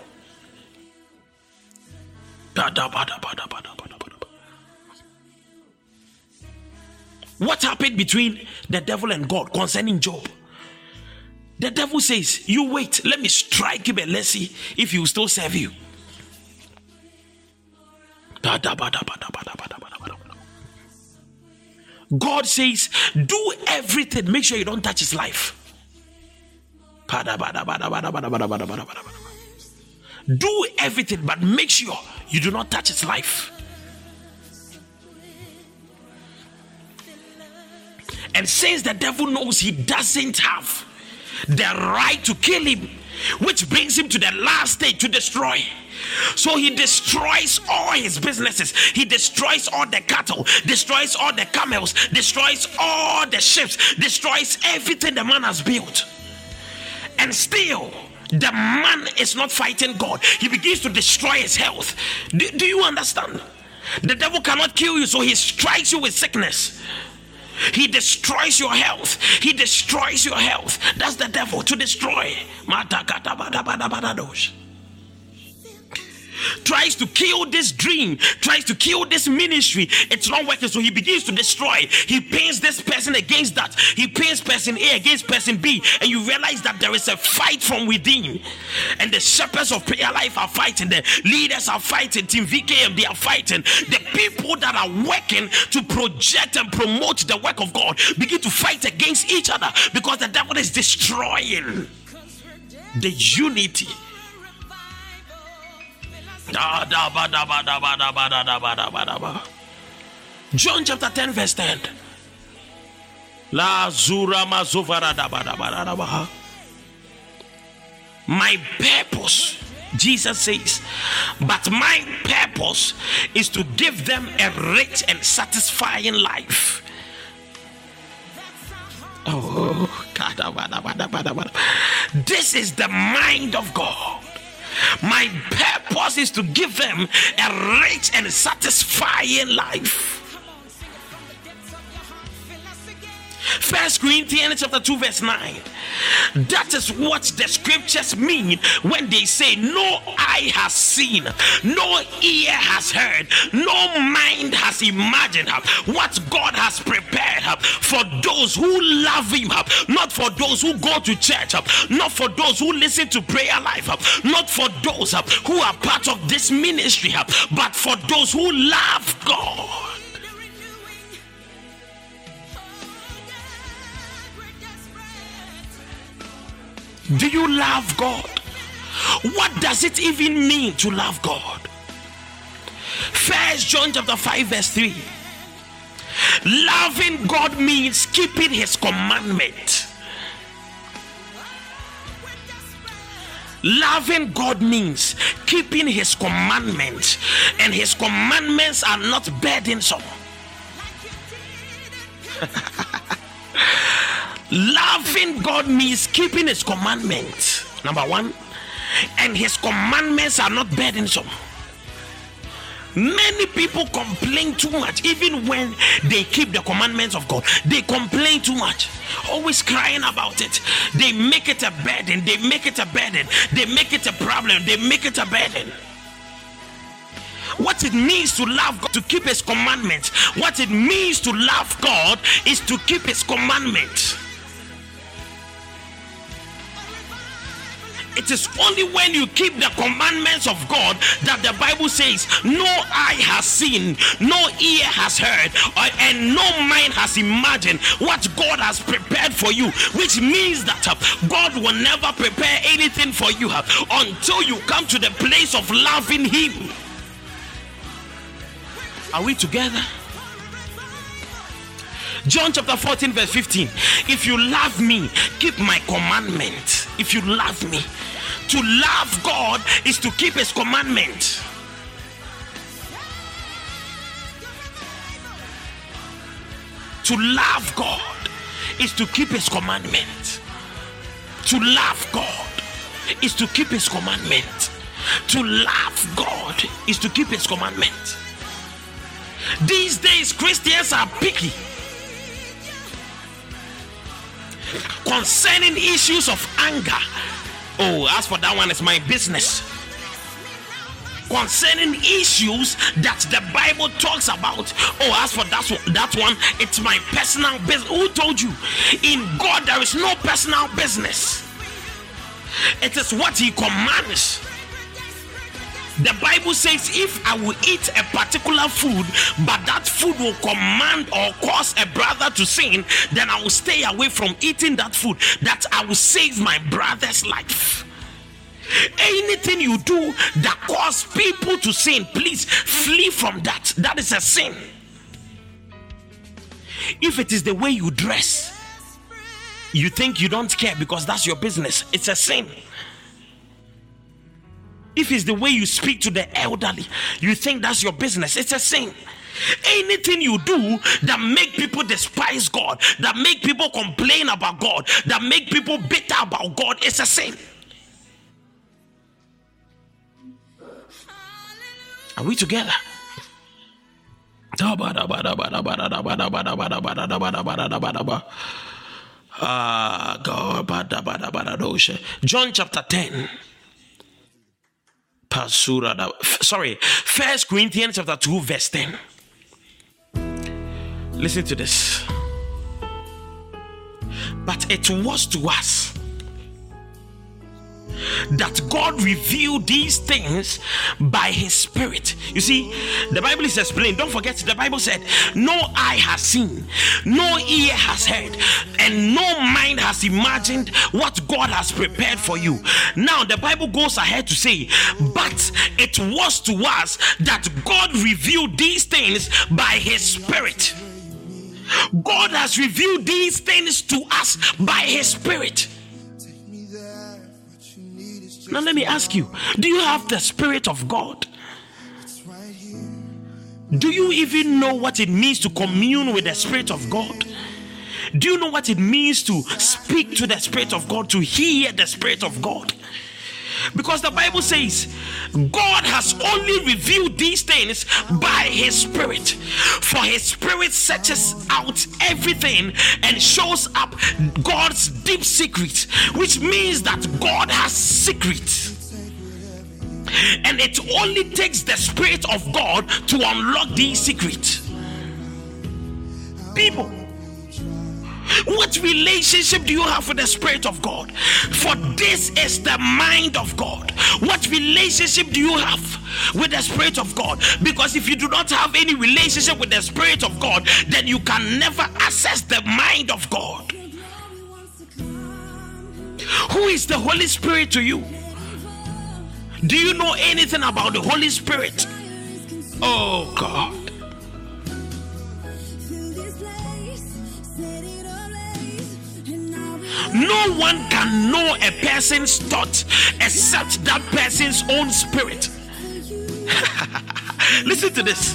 What happened between the devil and God concerning Job? The devil says, You wait, let me strike him and let's see if he will still serve you. God says, Do everything, make sure you don't touch his life. Do everything, but make sure you do not touch his life. And since the devil knows he doesn't have the right to kill him, which brings him to the last stage to destroy. So he destroys all his businesses. He destroys all the cattle, destroys all the camels, destroys all the ships, destroys everything the man has built. And still, the man is not fighting God. He begins to destroy his health. Do, do you understand? The devil cannot kill you, so he strikes you with sickness. He destroys your health. He destroys your health. That's the devil to destroy tries to kill this dream, tries to kill this ministry. It's not working, so he begins to destroy. He paints this person against that. He paints person A against person B, and you realize that there is a fight from within. And the shepherds of prayer life are fighting, the leaders are fighting, Team VKM they are fighting. The people that are working to project and promote the work of God begin to fight against each other because the devil is destroying the unity John chapter 10, verse 10. La zura My purpose, Jesus says, but my purpose is to give them a rich and satisfying life. Oh, God, this is the mind of God. My purpose is to give them a rich and satisfying life. First Corinthians chapter 2, verse 9. That is what the scriptures mean when they say, No eye has seen, no ear has heard, no mind has imagined what God has prepared for those who love Him, not for those who go to church, not for those who listen to prayer life, not for those who are part of this ministry, but for those who love God. Do you love God? What does it even mean to love God? First John chapter 5, verse 3. Loving God means keeping his commandment. Loving God means keeping his commandments, and his commandments are not burdensome. Loving God means keeping His commandments. Number one, and His commandments are not burdensome. Many people complain too much, even when they keep the commandments of God. They complain too much, always crying about it. They make it a burden, they make it a burden, they make it a problem, they make it a burden. What it means to love God, to keep His commandments, what it means to love God is to keep His commandments. It is only when you keep the commandments of God that the Bible says, No eye has seen, no ear has heard, and no mind has imagined what God has prepared for you, which means that uh, God will never prepare anything for you uh, until you come to the place of loving Him. Are we together? John chapter 14, verse 15. If you love me, keep my commandment. If you love me, to love God is to keep his commandment. To love God is to keep his commandment. To love God is to keep his commandment. To love God is to keep his commandment. These days, Christians are picky concerning issues of anger. Oh, as for that one, it's my business. Concerning issues that the Bible talks about. Oh, as for that, that one, it's my personal business. Who told you? In God, there is no personal business, it is what He commands. The Bible says, if I will eat a particular food, but that food will command or cause a brother to sin, then I will stay away from eating that food, that I will save my brother's life. Anything you do that cause people to sin, please flee from that. That is a sin. If it is the way you dress, you think you don't care because that's your business, it's a sin if it's the way you speak to the elderly you think that's your business. It's a sin. Anything you do that make people despise god that make people complain about god that make people bitter about god it's a sin. Are we together? Ah. John chapter 10 Pasura. Sorry, First Corinthians chapter 2, verse 10. Listen to this. But it was to us that God revealed these things by His Spirit. You see, the Bible is explained. Don't forget, the Bible said, No eye has seen, no ear has heard, and no mind has imagined what God has prepared for you. Now, the Bible goes ahead to say, But it was to us that God revealed these things by His Spirit. God has revealed these things to us by His Spirit. Now, let me ask you do you have the Spirit of God? Do you even know what it means to commune with the Spirit of God? Do you know what it means to speak to the Spirit of God, to hear the Spirit of God? Because the Bible says God has only revealed these things by His Spirit. For His Spirit searches out everything and shows up God's deep secret, which means that God has secrets. And it only takes the Spirit of God to unlock these secrets. People what relationship do you have with the Spirit of God? For this is the mind of God. What relationship do you have with the Spirit of God? Because if you do not have any relationship with the Spirit of God, then you can never access the mind of God. Who is the Holy Spirit to you? Do you know anything about the Holy Spirit? Oh God. No one can know a person's thought except that person's own spirit. Listen to this.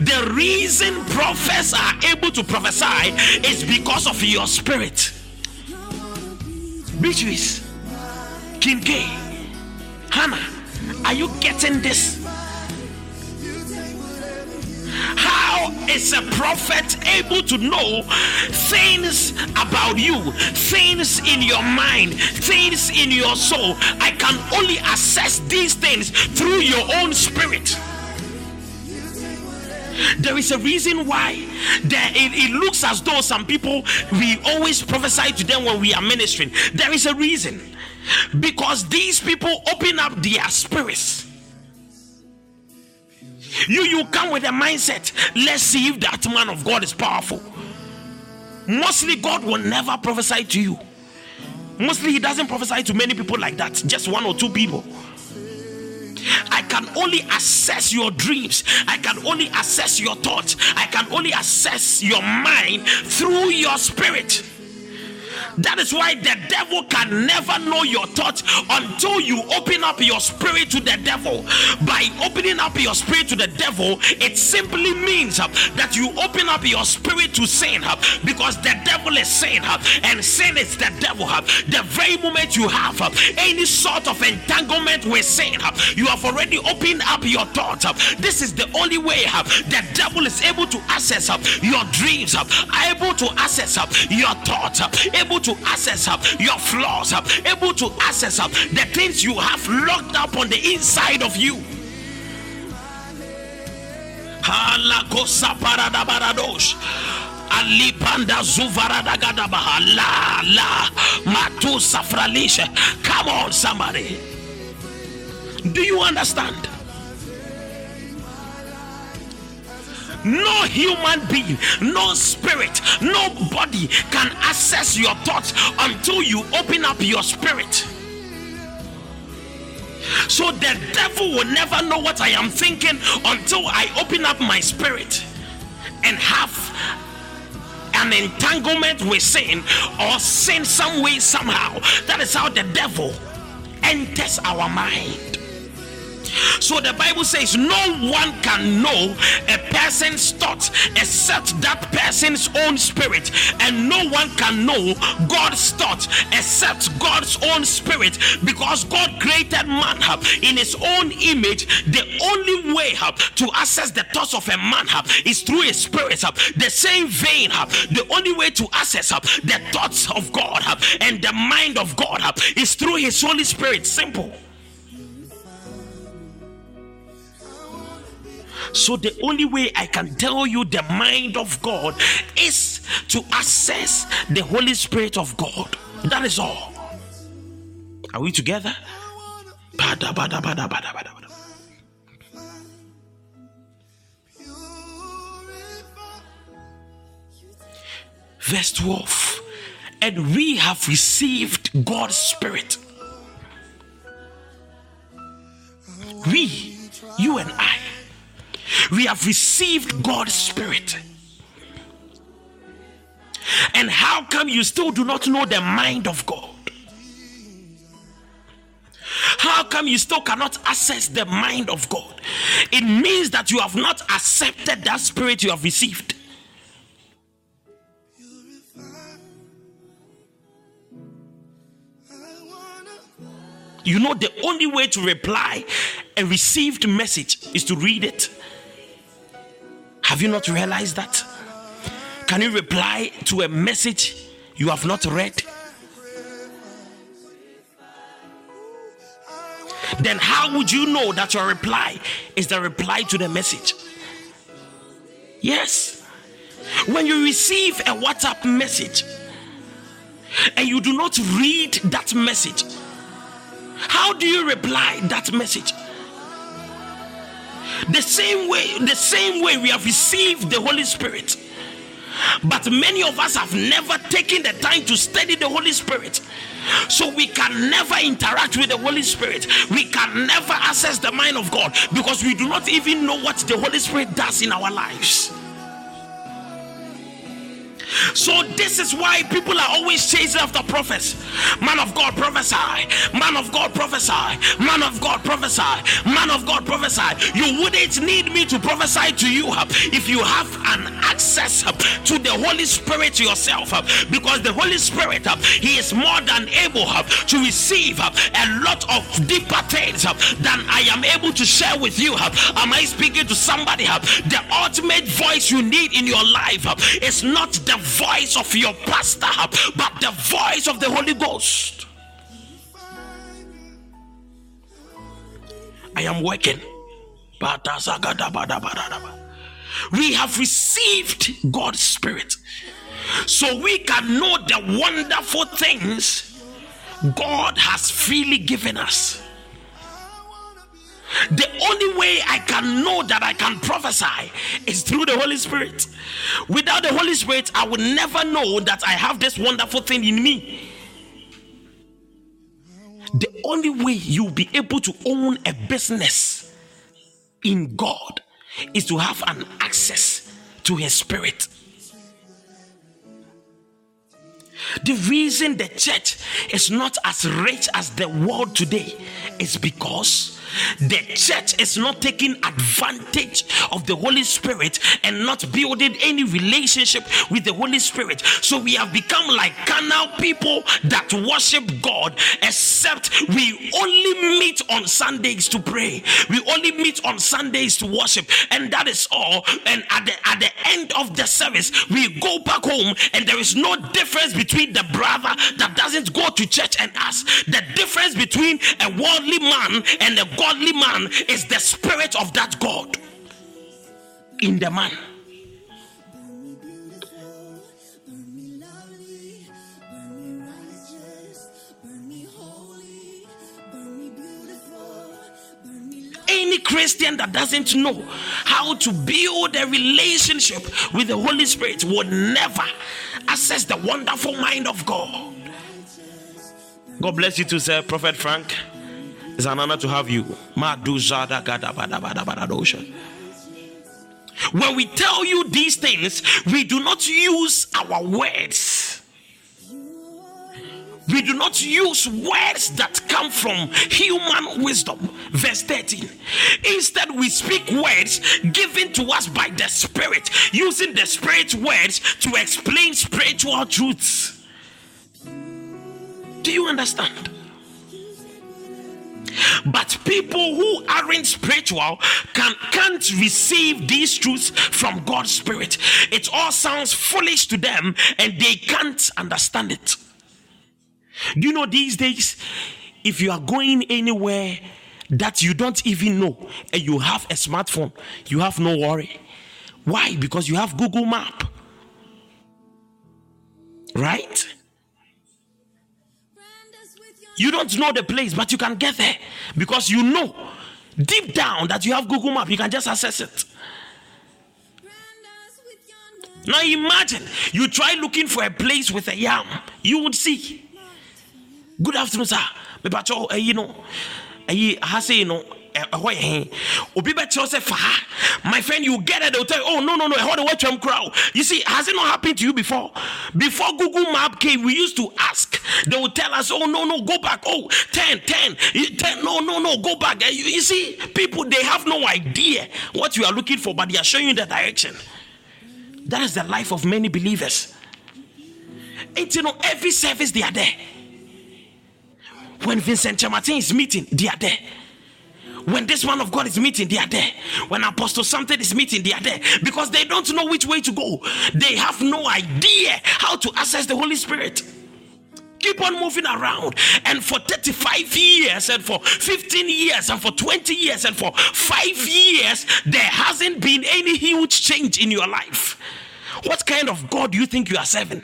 The reason prophets are able to prophesy is because of your spirit. Beatrice, K, Hannah, are you getting this? How is a prophet able to know things about you, things in your mind, things in your soul? I can only assess these things through your own spirit. There is a reason why there, it, it looks as though some people we always prophesy to them when we are ministering. There is a reason because these people open up their spirits you you come with a mindset. Let's see if that man of God is powerful. Mostly God will never prophesy to you. Mostly he doesn't prophesy to many people like that. Just one or two people. I can only assess your dreams. I can only assess your thoughts. I can only assess your mind through your spirit. That is why the devil can never know your thoughts until you open up your spirit to the devil. By opening up your spirit to the devil, it simply means uh, that you open up your spirit to sin uh, because the devil is sin uh, and sin is the devil. Uh, the very moment you have uh, any sort of entanglement with sin, uh, you have already opened up your thoughts. This is the only way the devil is able to access your dreams, able to access your thoughts, able to access up your flaws, uh, able to access up the things you have locked up on the inside of you. alipanda zuvaradagadabaha la la. Matu safralishe come on somebody. Do you understand no human being, no spirit, nobody can access your thoughts until you open up your spirit. So the devil will never know what I am thinking until I open up my spirit and have an entanglement with sin or sin some way, somehow. That is how the devil enters our mind. So the Bible says no one can know a person's thoughts except that person's own spirit, and no one can know God's thoughts except God's own spirit because God created man in his own image. The only way to access the thoughts of a man is through his spirit. The same vein, the only way to access the thoughts of God and the mind of God is through his Holy Spirit. Simple. So the only way I can tell you the mind of God is to access the Holy Spirit of God. That is all. Are we together? Bada, bada, bada, bada, bada, bada. Verse 12. And we have received God's Spirit. We, you and I, we have received God's Spirit. And how come you still do not know the mind of God? How come you still cannot access the mind of God? It means that you have not accepted that spirit you have received. You know, the only way to reply a received message is to read it. Have you not realized that? Can you reply to a message you have not read? Then, how would you know that your reply is the reply to the message? Yes. When you receive a WhatsApp message and you do not read that message, how do you reply that message? The same way, the same way we have received the Holy Spirit. But many of us have never taken the time to study the Holy Spirit. So we can never interact with the Holy Spirit. We can never access the mind of God because we do not even know what the Holy Spirit does in our lives. So this is why people are always chasing after prophets. Man of God prophesy. Man of God prophesy. Man of God prophesy. Man of God prophesy. You wouldn't need me to prophesy to you if you have an access to the Holy Spirit yourself because the Holy Spirit he is more than able to receive a lot of deeper things than I am able to share with you. Am I speaking to somebody? The ultimate voice you need in your life is not the voice of your pastor, but the voice of the Holy Ghost. I am working. We have received God's Spirit so we can know the wonderful things God has freely given us. The only way I can know that I can prophesy is through the Holy Spirit. Without the Holy Spirit, I will never know that I have this wonderful thing in me. The only way you'll be able to own a business in God is to have an access to His Spirit. The reason the church is not as rich as the world today is because the church is not taking advantage of the Holy Spirit and not building any relationship with the Holy Spirit. So we have become like carnal people that worship God, except we only meet on Sundays to pray. We only meet on Sundays to worship, and that is all. And at the at the end of the service, we go back home, and there is no difference between the brother that doesn't go to church and us. The difference between a worldly man and a godly man is the spirit of that God in the man. Any Christian that doesn't know how to build a relationship with the Holy Spirit would never access the wonderful mind of God. God bless you too, sir, Prophet Frank. It's an honor to have you. When we tell you these things, we do not use our words. We do not use words that come from human wisdom. Verse 13. Instead, we speak words given to us by the Spirit, using the Spirit's words to explain spiritual truths. Do you understand? But people who aren't spiritual can, can't receive these truths from God's Spirit. It all sounds foolish to them and they can't understand it. Do you know these days, if you are going anywhere that you don't even know and you have a smartphone, you have no worry. Why? Because you have Google Map. Right? You don't know the place, but you can get there because you know deep down that you have Google Map. You can just access it. Now imagine you try looking for a place with a yam, you would see. Good afternoon, sir. Eh, you know, eh, I say, you know, ɛhɔ yɛ he obi my friend you get it they will tell you oh no no no. Ɛhɔ de wɔatwam crowd you see has it not happened to you before? Before google map came we used to ask they will tell us oh no no go back. Oh 10 10 10 no no no go back. Eh, you, you see people they have no idea what you are looking for but they are showing you the direction. That is the life of many believers. And you know every service they are there. When Vincent Kyeremateng is meeting they are there when this man of God is meeting, they are there. When Apostle something is meeting, they are there because they don't know which way to go. They have no idea how to access the Holy Spirit keep on moving around. And for 35 years, and for 15 years, and for 20 years, and for five years, there hasn't been any huge change in your life. What kind of God do you think you are serving?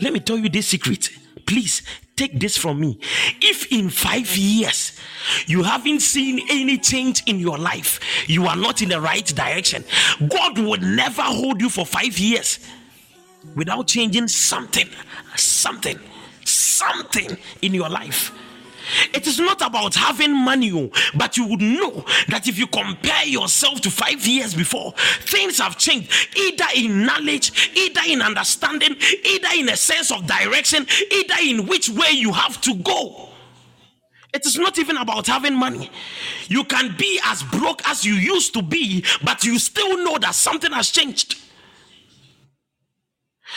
Let me tell you this secret. Please take this from me. If in five years you haven't seen any change in your life, you are not in the right direction. God would never hold you for five years without changing something, something, something in your life. It is not about having money, oh, but you would know that if you compare yourself to five years before, things have changed either in knowledge, either in understanding, either in a sense of direction, either in which way you have to go. It is not even about having money. You can be as broke as you used to be, but you still know that something has changed.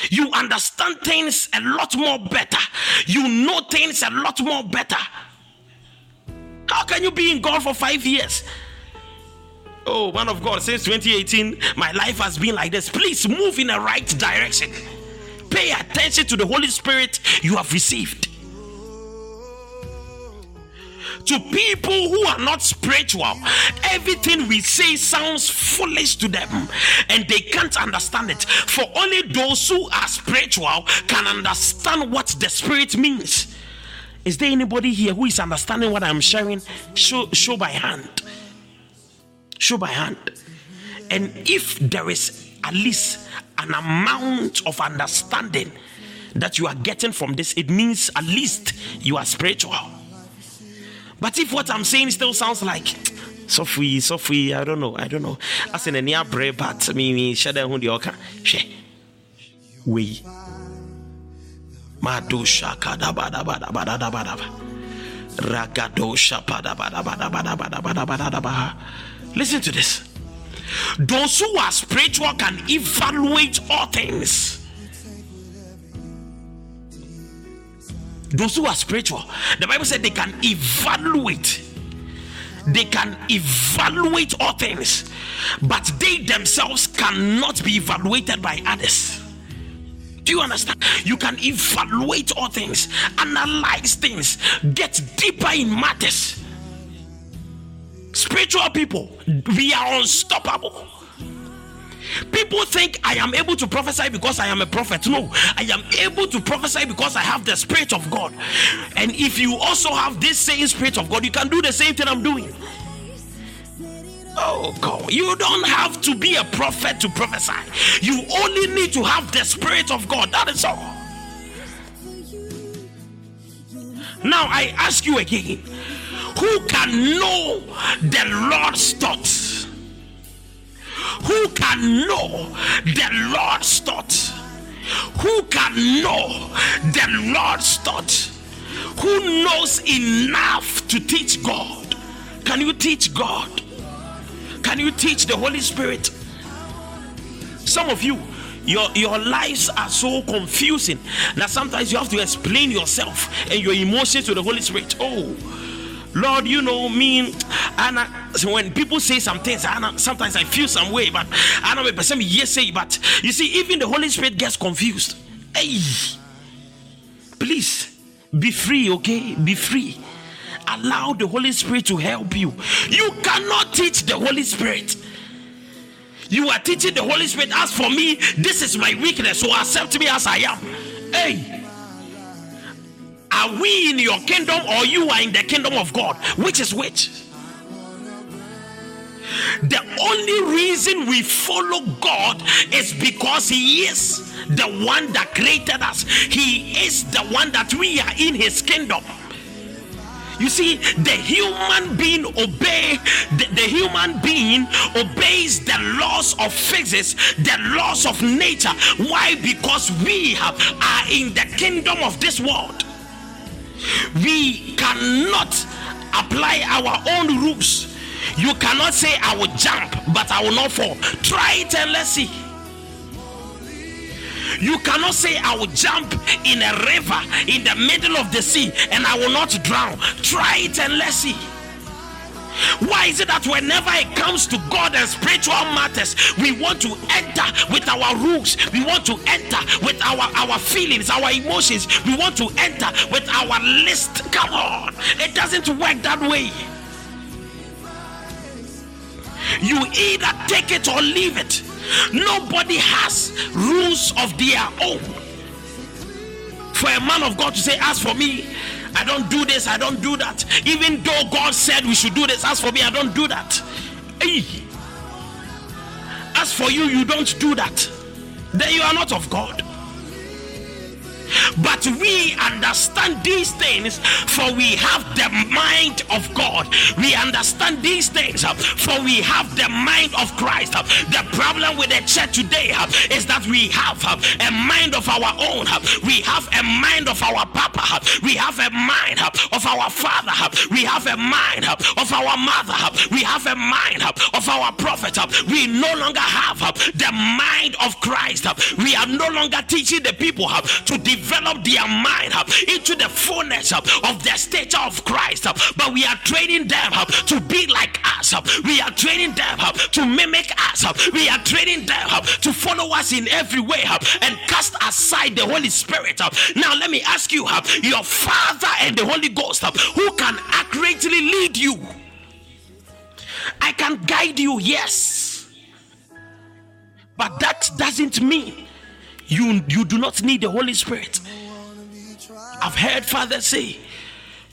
You understand things a lot more better. You know things a lot more better. How can you be in God for five years? Oh, man of God, since 2018, my life has been like this. Please move in the right direction. Pay attention to the Holy Spirit you have received to people who are not spiritual, everything we say sounds foolish to them and they can't understand it. For only those who are spiritual can understand what the Spirit means. Is there anybody here who is understanding what I'm sharing? Show, show by hand. Show by hand. And if there is at least an amount of understanding that you are getting from this, it means at least you are spiritual. But if what I'm saying still sounds like sɔfo yi i don't know i don't know asɛ n'ani abere but mi mi hyɛ dɛ ho deɛ ɔka hwɛ wei mado shaka daba daba daba daba daba ragado shapa daba daba daba daba daba daba daba listen to this. Those who are spiritual can evaluate all things. Those who are spiritual the bible said they can evaluate. They can evaluate all things but they themselves cannot be evaluated by others do you understand you can evaluate all things analyze things get deeper in matters spiritual people we are unstoppable People think I am able to prophesy because I am a prophet. No, I am able to prophesy because I have the Spirit of God. And if you also have this same Spirit of God, you can do the same thing I'm doing. Oh God, you don't have to be a prophet to prophesy. You only need to have the Spirit of God. That is all. Now I ask you again who can know the Lord's thoughts? Who can know the Lord's thoughts? Who can know the Lord's thoughts? Who knows enough to teach God? Can you teach God? Can you teach the Holy Spirit? Some of you, your your lives are so confusing that sometimes you have to explain yourself and your emotions to the Holy Spirit. Oh, Lord, you know me, and so when people say some things, and sometimes I feel some way, but I know a person yes say, but you see, even the Holy Spirit gets confused. Hey, please be free, okay? Be free. Allow the Holy Spirit to help you. You cannot teach the Holy Spirit. You are teaching the Holy Spirit. As for me, this is my weakness, so accept me as I am. Hey. Are we in your kingdom or you are in the kingdom of God? Which is which? The only reason we follow God is because He is the one that created us, He is the one that we are in His kingdom. You see, the human being obey the, the, human being obeys the laws of physics, the laws of nature. Why? Because we have, are in the kingdom of this world. We cannot apply our own rules. You cannot say, I will jump, but I will not fall. Try it and let's see. You cannot say, I will jump in a river in the middle of the sea and I will not drown. Try it and let's see. Why is it that whenever it comes to God and spiritual matters, we want to enter with our rules, we want to enter with our, our feelings, our emotions, we want to enter with our list? Come on, it doesn't work that way. You either take it or leave it. Nobody has rules of their own. For a man of God to say, As for me, I don't do this, I don't do that. Even though God said we should do this, as for me, I don't do that. As for you, you don't do that. Then you are not of God. But we understand these things, for we have the mind of God. We understand these things, for we have the mind of Christ. The problem with the church today is that we have a mind of our own. We have a mind of our Papa. We have a mind of our Father. We have a mind of our mother. We have a mind of our prophet. We no longer have the mind of Christ. We are no longer teaching the people to develop their mind uh, into the fullness uh, of the stature of Christ. Uh, but we are training them to be like us. We are training them to mimic us. We are training them to follow us in every way and cast aside the Holy Spirit. Now, let me ask you your Father and the Holy Ghost, who can accurately lead you? I can guide you, yes. But that doesn't mean you, you do not need the Holy Spirit. I've heard fathers say,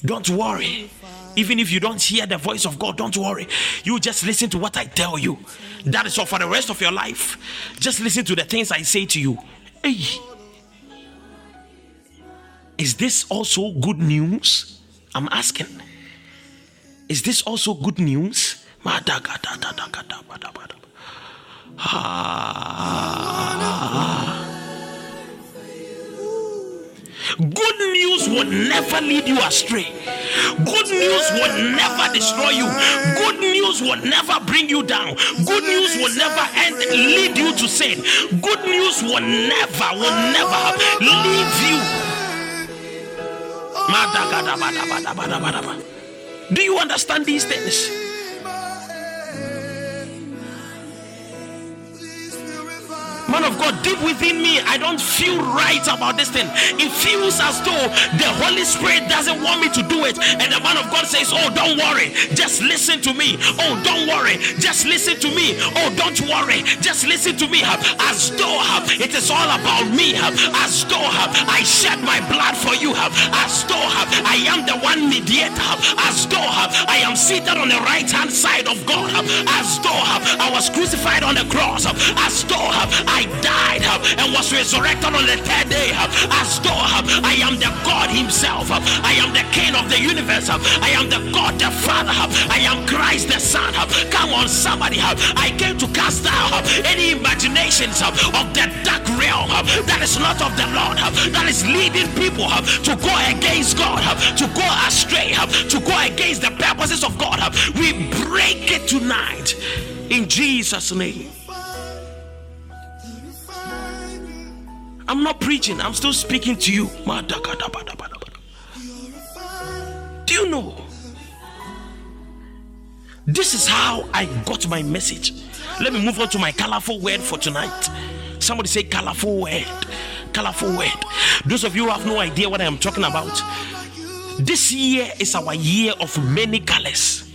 Don't worry. Even if you don't hear the voice of God, don't worry. You just listen to what I tell you. That is all for the rest of your life. Just listen to the things I say to you. Hey. Is this also good news? I'm asking. Is this also good news? Ah. Good news will never lead you astray. Good news will never destroy you. Good news will never bring you down. Good news will never end, lead you to sin. Good news will never, will never leave you. Do you understand these things? Man of God, deep within me, I don't feel right about this thing. It feels as though the Holy Spirit doesn't want me to do it. And the man of God says, Oh, don't worry, just listen to me. Oh, don't worry, just listen to me. Oh, don't worry, just listen to me. As though it is all about me. As though I shed my blood for you. As though I am the one mediator. As though I am seated on the right hand side of God. As though I was crucified on the cross. As though I died and was resurrected on the third day as though I am the God Himself. I am the King of the universe. I am the God the Father. I am Christ the Son. Come on, somebody. I came to cast out any imaginations of the dark realm that is not of the Lord, that is leading people to go against God, to go astray, to go against the purposes of God. We break it tonight in Jesus' name. I'm not preaching, I'm still speaking to you. Do you know? This is how I got my message. Let me move on to my colorful word for tonight. Somebody say colorful word. Colorful word. Those of you who have no idea what I am talking about, this year is our year of many colors.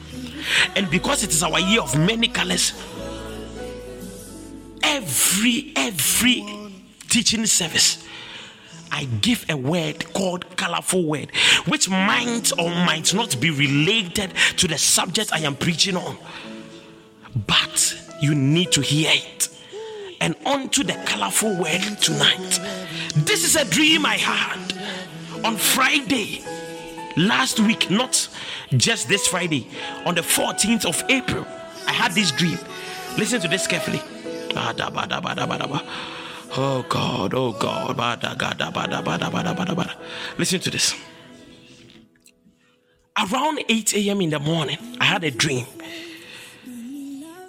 And because it is our year of many colors, every every teaching service, I give a word called colorful word, which might or might not be related to the subject I am preaching on. But you need to hear it. And on to the colorful word tonight. This is a dream I had on Friday last week, not just this Friday, on the 14th of April. I had this dream. Listen to this carefully. Oh God, oh God. Listen to this. Around 8 a.m. in the morning, I had a dream.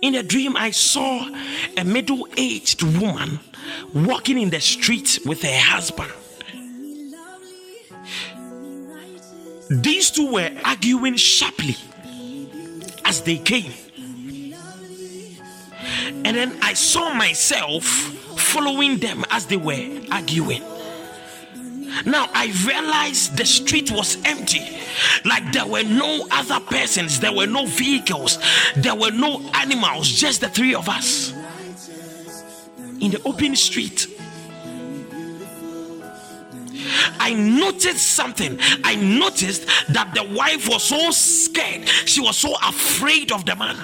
In a dream, I saw a middle aged woman walking in the street with her husband. These two were arguing sharply as they came. And then I saw myself following them as they were arguing. Now I realized the street was empty. Like there were no other persons, there were no vehicles, there were no animals, just the three of us in the open street. I noticed something. I noticed that the wife was so scared, she was so afraid of the man.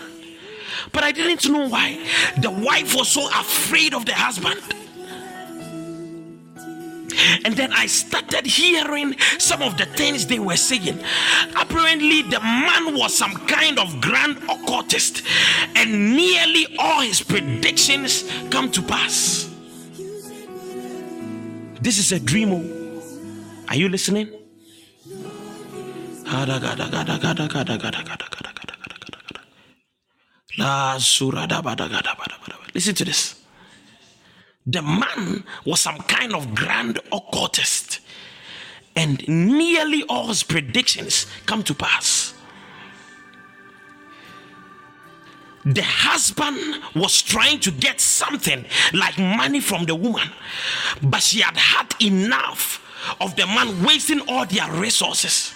But I didn't know why. The wife was so afraid of the husband. And then I started hearing some of the things they were saying. Apparently, the man was some kind of grand occultist, and nearly all his predictions come to pass. This is a dream. Oh. Are you listening? Ah, Listen to this. The man was some kind of grand occultist, and nearly all his predictions come to pass. The husband was trying to get something like money from the woman, but she had had enough of the man wasting all their resources.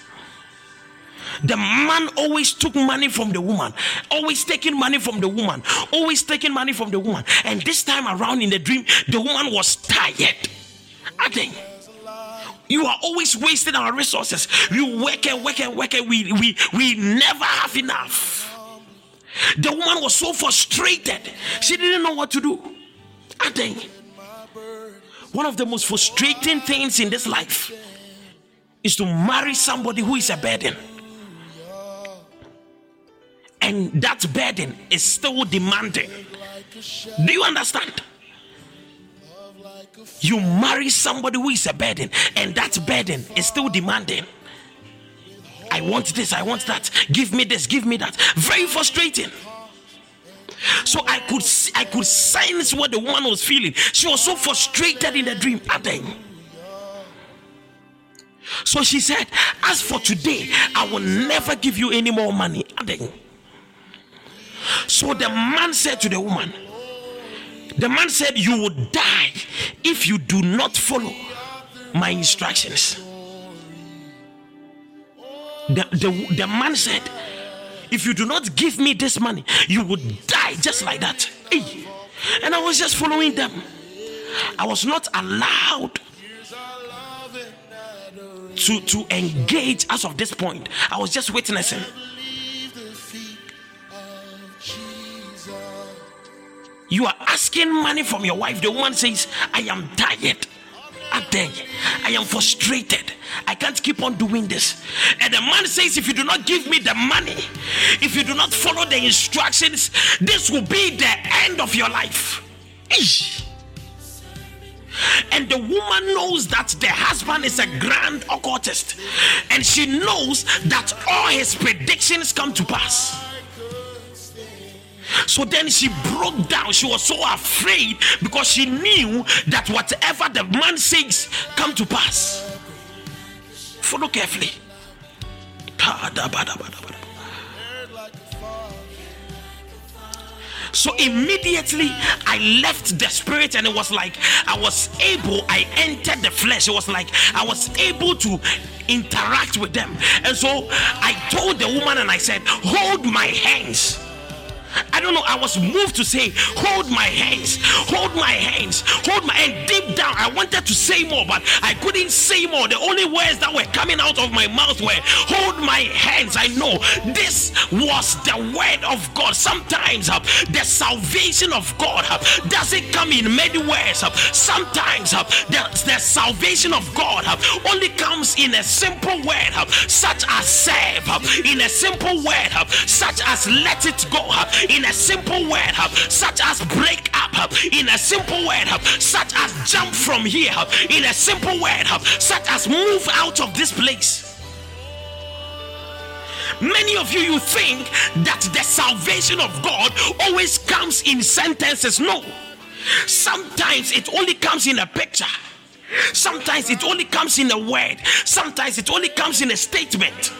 The man always took money from the woman, always taking money from the woman, always taking money from the woman. And this time around in the dream, the woman was tired. I think you are always wasting our resources. You work and work and work and we we we never have enough. The woman was so frustrated, she didn't know what to do. I think one of the most frustrating things in this life is to marry somebody who is a burden and that burden is still demanding. Do you understand? You marry somebody who is a burden, and that burden is still demanding. I want this, I want that. Give me this, give me that. Very frustrating. So I could I could sense what the woman was feeling. She was so frustrated in the dream. Aden. So she said, As for today, I will never give you any more money. Aden. So the man said to the woman, The man said, You will die if you do not follow my instructions. The, the, the man said, If you do not give me this money, you would die just like that. Hey. And I was just following them. I was not allowed to, to engage as of this point. I was just witnessing. You are asking money from your wife. The woman says, I am tired. I am frustrated. I can't keep on doing this. And the man says, If you do not give me the money, if you do not follow the instructions, this will be the end of your life. Eesh. And the woman knows that the husband is a grand occultist, and she knows that all his predictions come to pass. So then she broke down. She was so afraid because she knew that whatever the man says come to pass. Follow carefully. So immediately I left the spirit, and it was like I was able, I entered the flesh. It was like I was able to interact with them. And so I told the woman and I said, Hold my hands. I don't know. I was moved to say, Hold my hands, hold my hands, hold my and deep down. I wanted to say more, but I couldn't say more. The only words that were coming out of my mouth were, Hold my hands. I know this was the word of God. Sometimes uh, the salvation of God uh, doesn't come in many words. Uh, sometimes uh, the, the salvation of God uh, only comes in a simple word, uh, such as save, uh, in a simple word, uh, such as let it go, uh, in a simple word, such as break up, in a simple word, such as jump from here, in a simple word, such as move out of this place. Many of you, you think that the salvation of God always comes in sentences. No, sometimes it only comes in a picture. Sometimes it only comes in a word. Sometimes it only comes in a statement.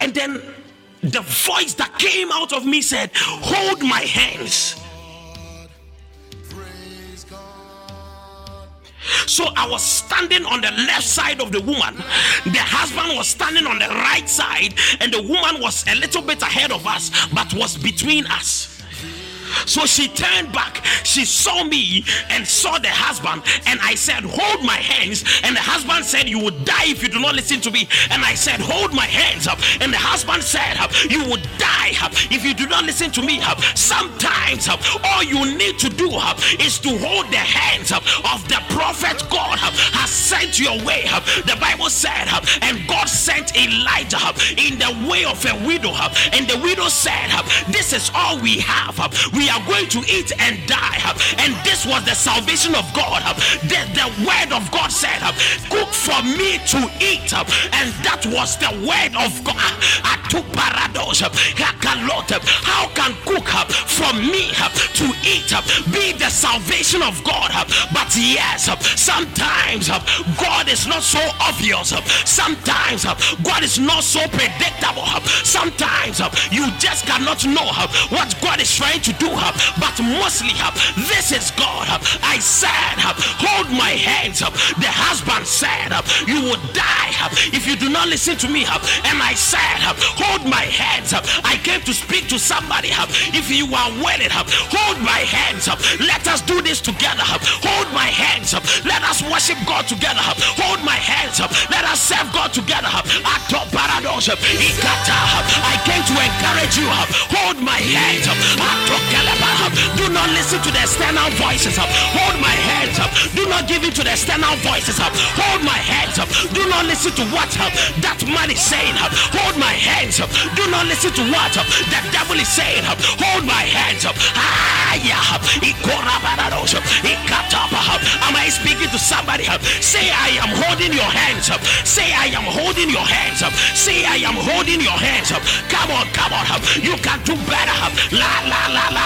And then the voice that came out of me said, Hold my hands. So I was standing on the left side of the woman. The husband was standing on the right side, and the woman was a little bit ahead of us, but was between us. So she turned back. She saw me and saw the husband. And I said, Hold my hands. And the husband said, You would die if you do not listen to me. And I said, Hold my hands up. And the husband said, You would die if you do not listen to me. Sometimes all you need to do is to hold the hands of the prophet God has sent your way. The Bible said, and God sent Elijah in the way of a widow. And the widow said, This is all we have. We we are going to eat and die. And this was the salvation of God. The, the word of God said, Cook for me to eat. And that was the word of God. How can cook for me to eat be the salvation of God? But yes, sometimes God is not so obvious. Sometimes God is not so predictable. Sometimes you just cannot know what God is trying to do but mostly this is God. I said, hold my hands. Up. The husband said, you would die if you do not listen to me. And I said, hold my hands. Up. I came to speak to somebody. If you are willing, hold my hands. Up. Let us do this together. Hold my hands. Up. Let us worship God together. Hold my hands. Up. Let us serve God together. I came to encourage you. Hold my hands. Do not listen to the external voices. Up. Hold my hands up. Do not give in to the external voices. Up. Hold my hands up. Do not listen to what that man is saying. Hold my hands up. Do not listen to what the devil is saying. Hold my hands up. Am I speaking to somebody? Say, I am holding your hands up. Say, I am holding your hands up. Say, I am holding your hands up. Come on, come on. You can do better. La la la la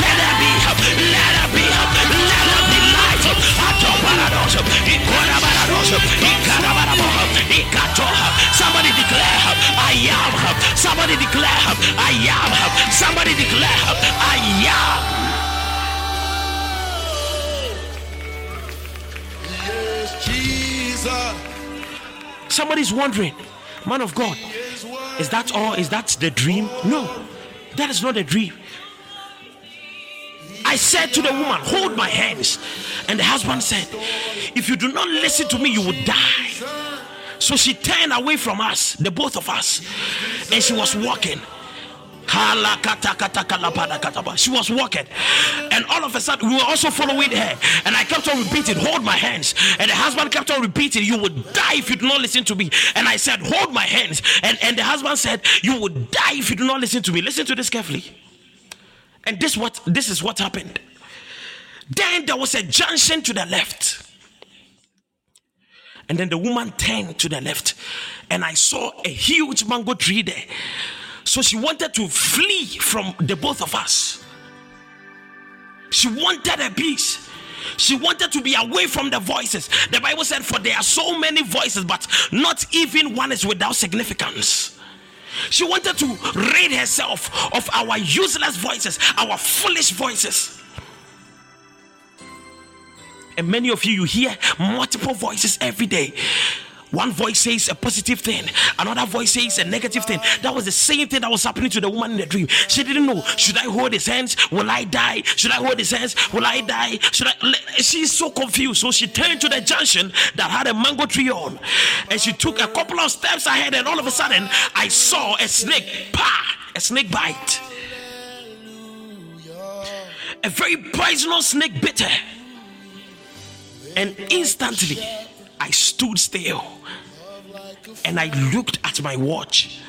Let there be, let there be, let there be light. Ikarabarabo. Ikato. Somebody declare, I am. Somebody declare, I am. Somebody declare, I am. Yes, Jesus. Somebody's wondering, man of God, is that all? Is that the dream? No, that is not a dream. I said to the woman, Hold my hands. And the husband said, If you do not listen to me, you will die. So she turned away from us, the both of us, and she was walking. She was walking, and all of a sudden, we were also following her. And I kept on repeating, Hold my hands. And the husband kept on repeating, You would die if you do not listen to me. And I said, Hold my hands. And, and the husband said, You would die if you do not listen to me. Listen to this carefully. And this what this is what happened. Then there was a junction to the left. And then the woman turned to the left, and I saw a huge mango tree there. So she wanted to flee from the both of us. She wanted a peace. She wanted to be away from the voices. The Bible said, For there are so many voices, but not even one is without significance. She wanted to rid herself of our useless voices, our foolish voices. And many of you, you hear multiple voices every day. One voice says a positive thing, another voice says a negative thing. That was the same thing that was happening to the woman in the dream. She didn't know should I hold his hands? Will I die? Should I hold his hands? Will I die? Should I? She's so confused. So she turned to the junction that had a mango tree on, and she took a couple of steps ahead, and all of a sudden, I saw a snake. Pa! A snake bite. A very poisonous snake bit her. And instantly, I stood still and I looked at my watch.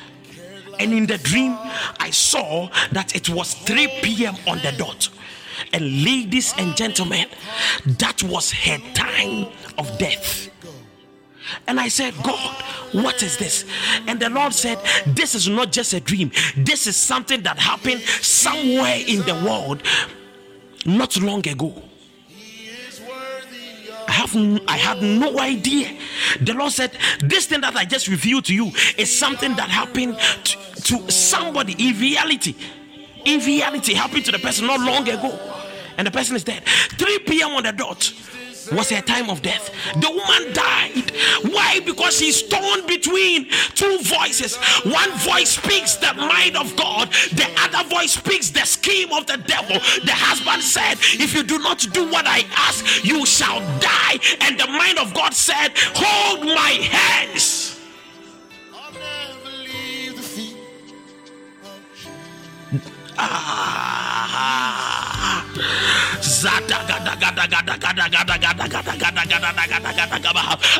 And in the dream, I saw that it was 3 p.m. on the dot. And ladies and gentlemen, that was her time of death. And I said, God, what is this? And the Lord said, This is not just a dream, this is something that happened somewhere in the world not long ago. I have I had no idea. The Lord said, This thing that I just revealed to you is something that happened to, to somebody in reality. In reality, happened to the person not long ago. And the person is dead. 3 p.m. on the dot was her time of death. The woman died. Why? Because she's torn between two voices. One voice speaks the mind of God, the other voice speaks the scheme of the devil. The husband said, If you do not do what I ask, you shall die. And the mind of God said, Hold my hands. Ah.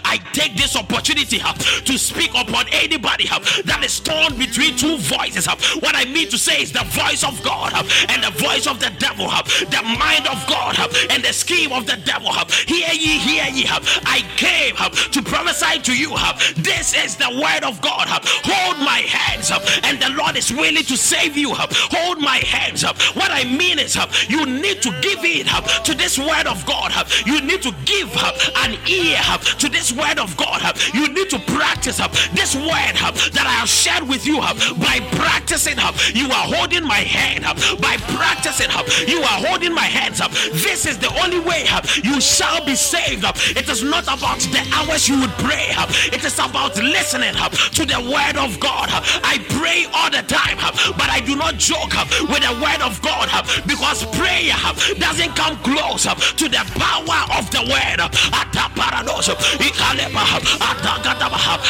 I take this opportunity to speak upon anybody that is torn between two voices. What I mean to say is the voice of God and the voice of the devil, the mind of God and the scheme of the devil. Hear ye, hear ye. I came to prophesy to you. This is the word of God. Hold my hands, up, and the Lord is willing to save you, hold my hands. Up. What I mean is, you need to give to this word of God. You need to give an ear to this word of God. You need to practice this word that I have shared with you by practicing. You are holding my hand up, by practicing. You are holding my hands up. This is the only way you shall be saved. It is not about the hours you would pray, it is about listening to the word of God. I pray all the time, but I do not joke with the word of God because prayer doesn't come close uh, to the power of the word.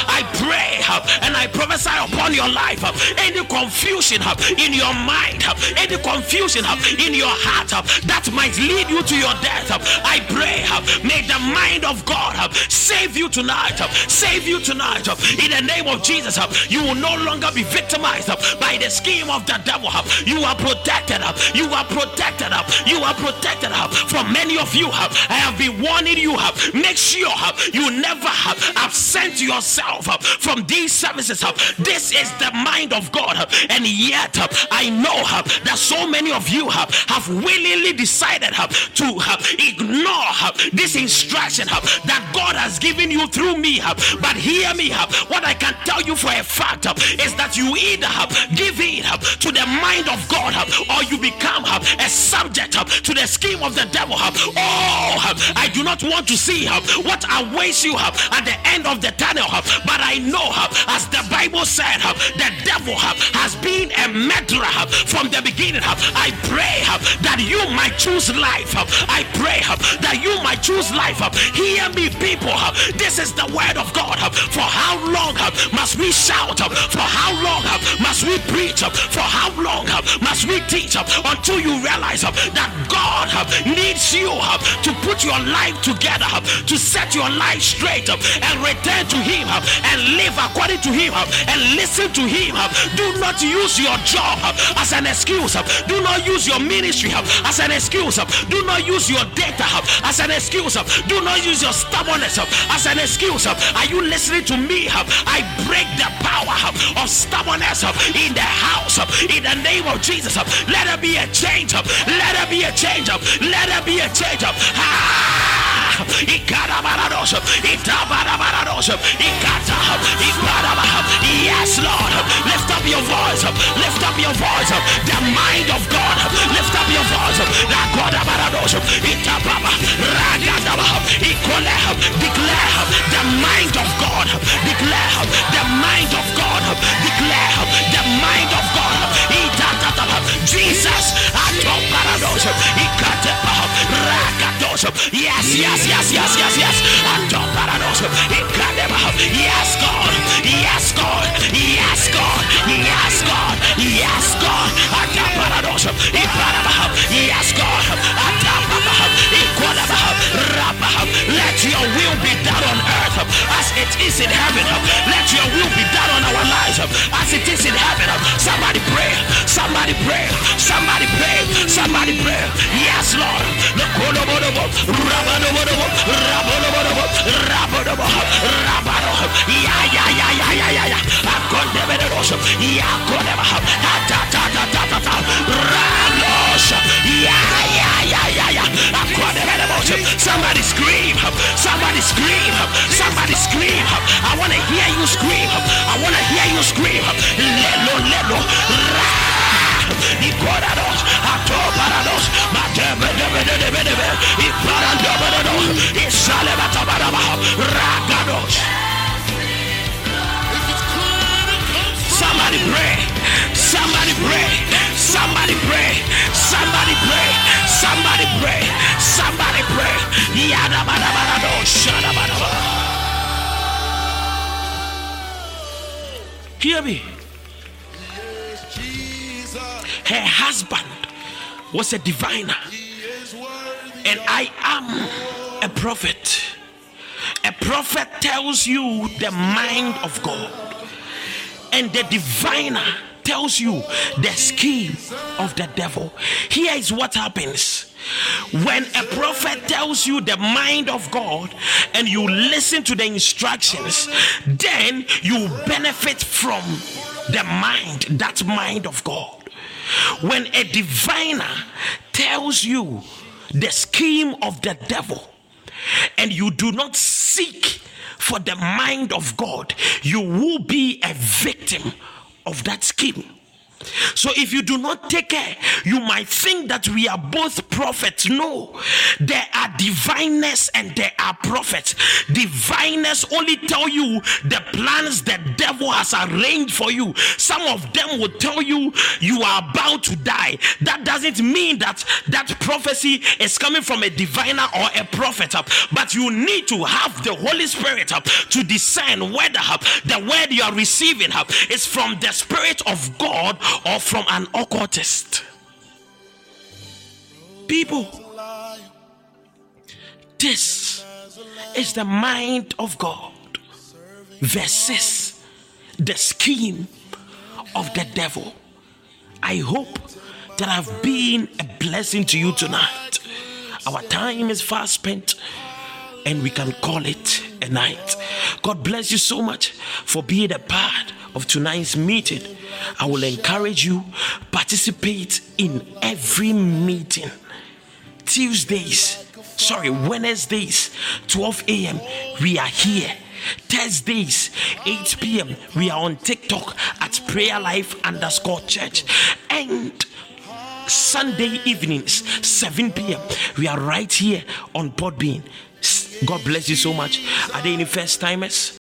I pray uh, and I prophesy upon your life uh, any confusion in your mind, any confusion in your heart that might lead you to your death. I pray, may the mind of God save you tonight. Save you tonight. In the name of Jesus, you will no longer be victimized by the scheme of the devil. You are protected. You are protected. You are protected Uh, from many of you. Have. I have been warning you. Have make sure you never have absent yourself from these services. Have this is the mind of God. And yet, I know have that so many of you have have willingly decided have to have ignore this instruction have that God has given you through me. have. But hear me, have what I can tell you for a fact is that you either give in to the mind of God have, or you become have a subject have to the scheme of the devil. Oh, I do not want to see what awaits you have at the end of the tunnel, but I know as the Bible said, the devil has been a murderer from the beginning. I pray that you might choose life. I pray that you might choose life. Hear me, people. This is the word of God. For how long must we shout? For how long must we preach? For how long must we teach until you realize that God Uh, needs you uh, to put your life together, uh, to set your life straight and return to Him and live according to Him and listen to Him. Do not use your job as an excuse. Do not use your ministry as an excuse. Do not use your data as an excuse. Do not use your stubbornness as an excuse. Are you listening to me? I break the power of stubbornness in the house in the name of Jesus. Let there be a change. Let there be a change. Let there be a change. Ah! Yes, Lord. Lift up your voice. Lift up your voice. The mind of God. Lift up your voice. Up. Declare the mind of God. Declare the mind of God. Declare the mind of God. Jesus. I don't parados, he cut the hop, racatos, yes, yes, yes, yes, yes, yes. I don't parados, he cut about, yes, God. Yes, God. Yes, God. Yes, God. Yes, God. I don't parados, it cut about Yes, God. Let your will be done on earth as it is in heaven. Let your will be done on our lives as it is in heaven. Somebody pray. Somebody pray. Somebody pray. Somebody pray. Yes, Lord. Yeah, yeah, yeah, yeah, yeah, yeah, yeah. I'm to the Yeah, I'm yeah, yeah, Somebody scream. Somebody scream. Somebody scream. I want to hear you scream. I want to hear you scream. Lelo, lelo. Ikorados, atoparados, matebe debe debe debe, isalebatabaraba, ragados. Somebody pray. Somebody pray. Somebody pray. Somebody pray. Somebody pray. Somebody pray. Yada bada bada do. Shada bada bada. Hear me. Her husband was a diviner, and I am a prophet. A prophet tells you the mind of God, and the diviner tells you the scheme of the devil. Here is what happens. When a prophet tells you the mind of God and you listen to the instructions, then you benefit from the mind, that mind of God. When a diviner tells you the scheme of the devil and you do not seek for the mind of God, you will be a victim of that scheme. So if you do not take care, you might think that we are both prophets. No, there are diviners and there are prophets. Diviners only tell you the plans the devil has arranged for you. Some of them will tell you you are about to die. That doesn't mean that that prophecy is coming from a diviner or a prophet. But you need to have the Holy Spirit to discern whether the word you are receiving is from the Spirit of God or from an occultist. People, this is the mind of God versus the scheme of the devil. I hope that I've been a blessing to you tonight. Our time is fast spent and we can call it a night. God bless you so much for being a part of tonight's meeting. I will encourage you participate in every meeting. Tuesdays, sorry, Wednesdays, 12 a.m. We are here. Thursdays, 8 p.m. We are on TikTok at Prayer Life underscore church. And Sunday evenings, 7 p.m. We are right here on Podbean. God bless you so much. Are there any first timers?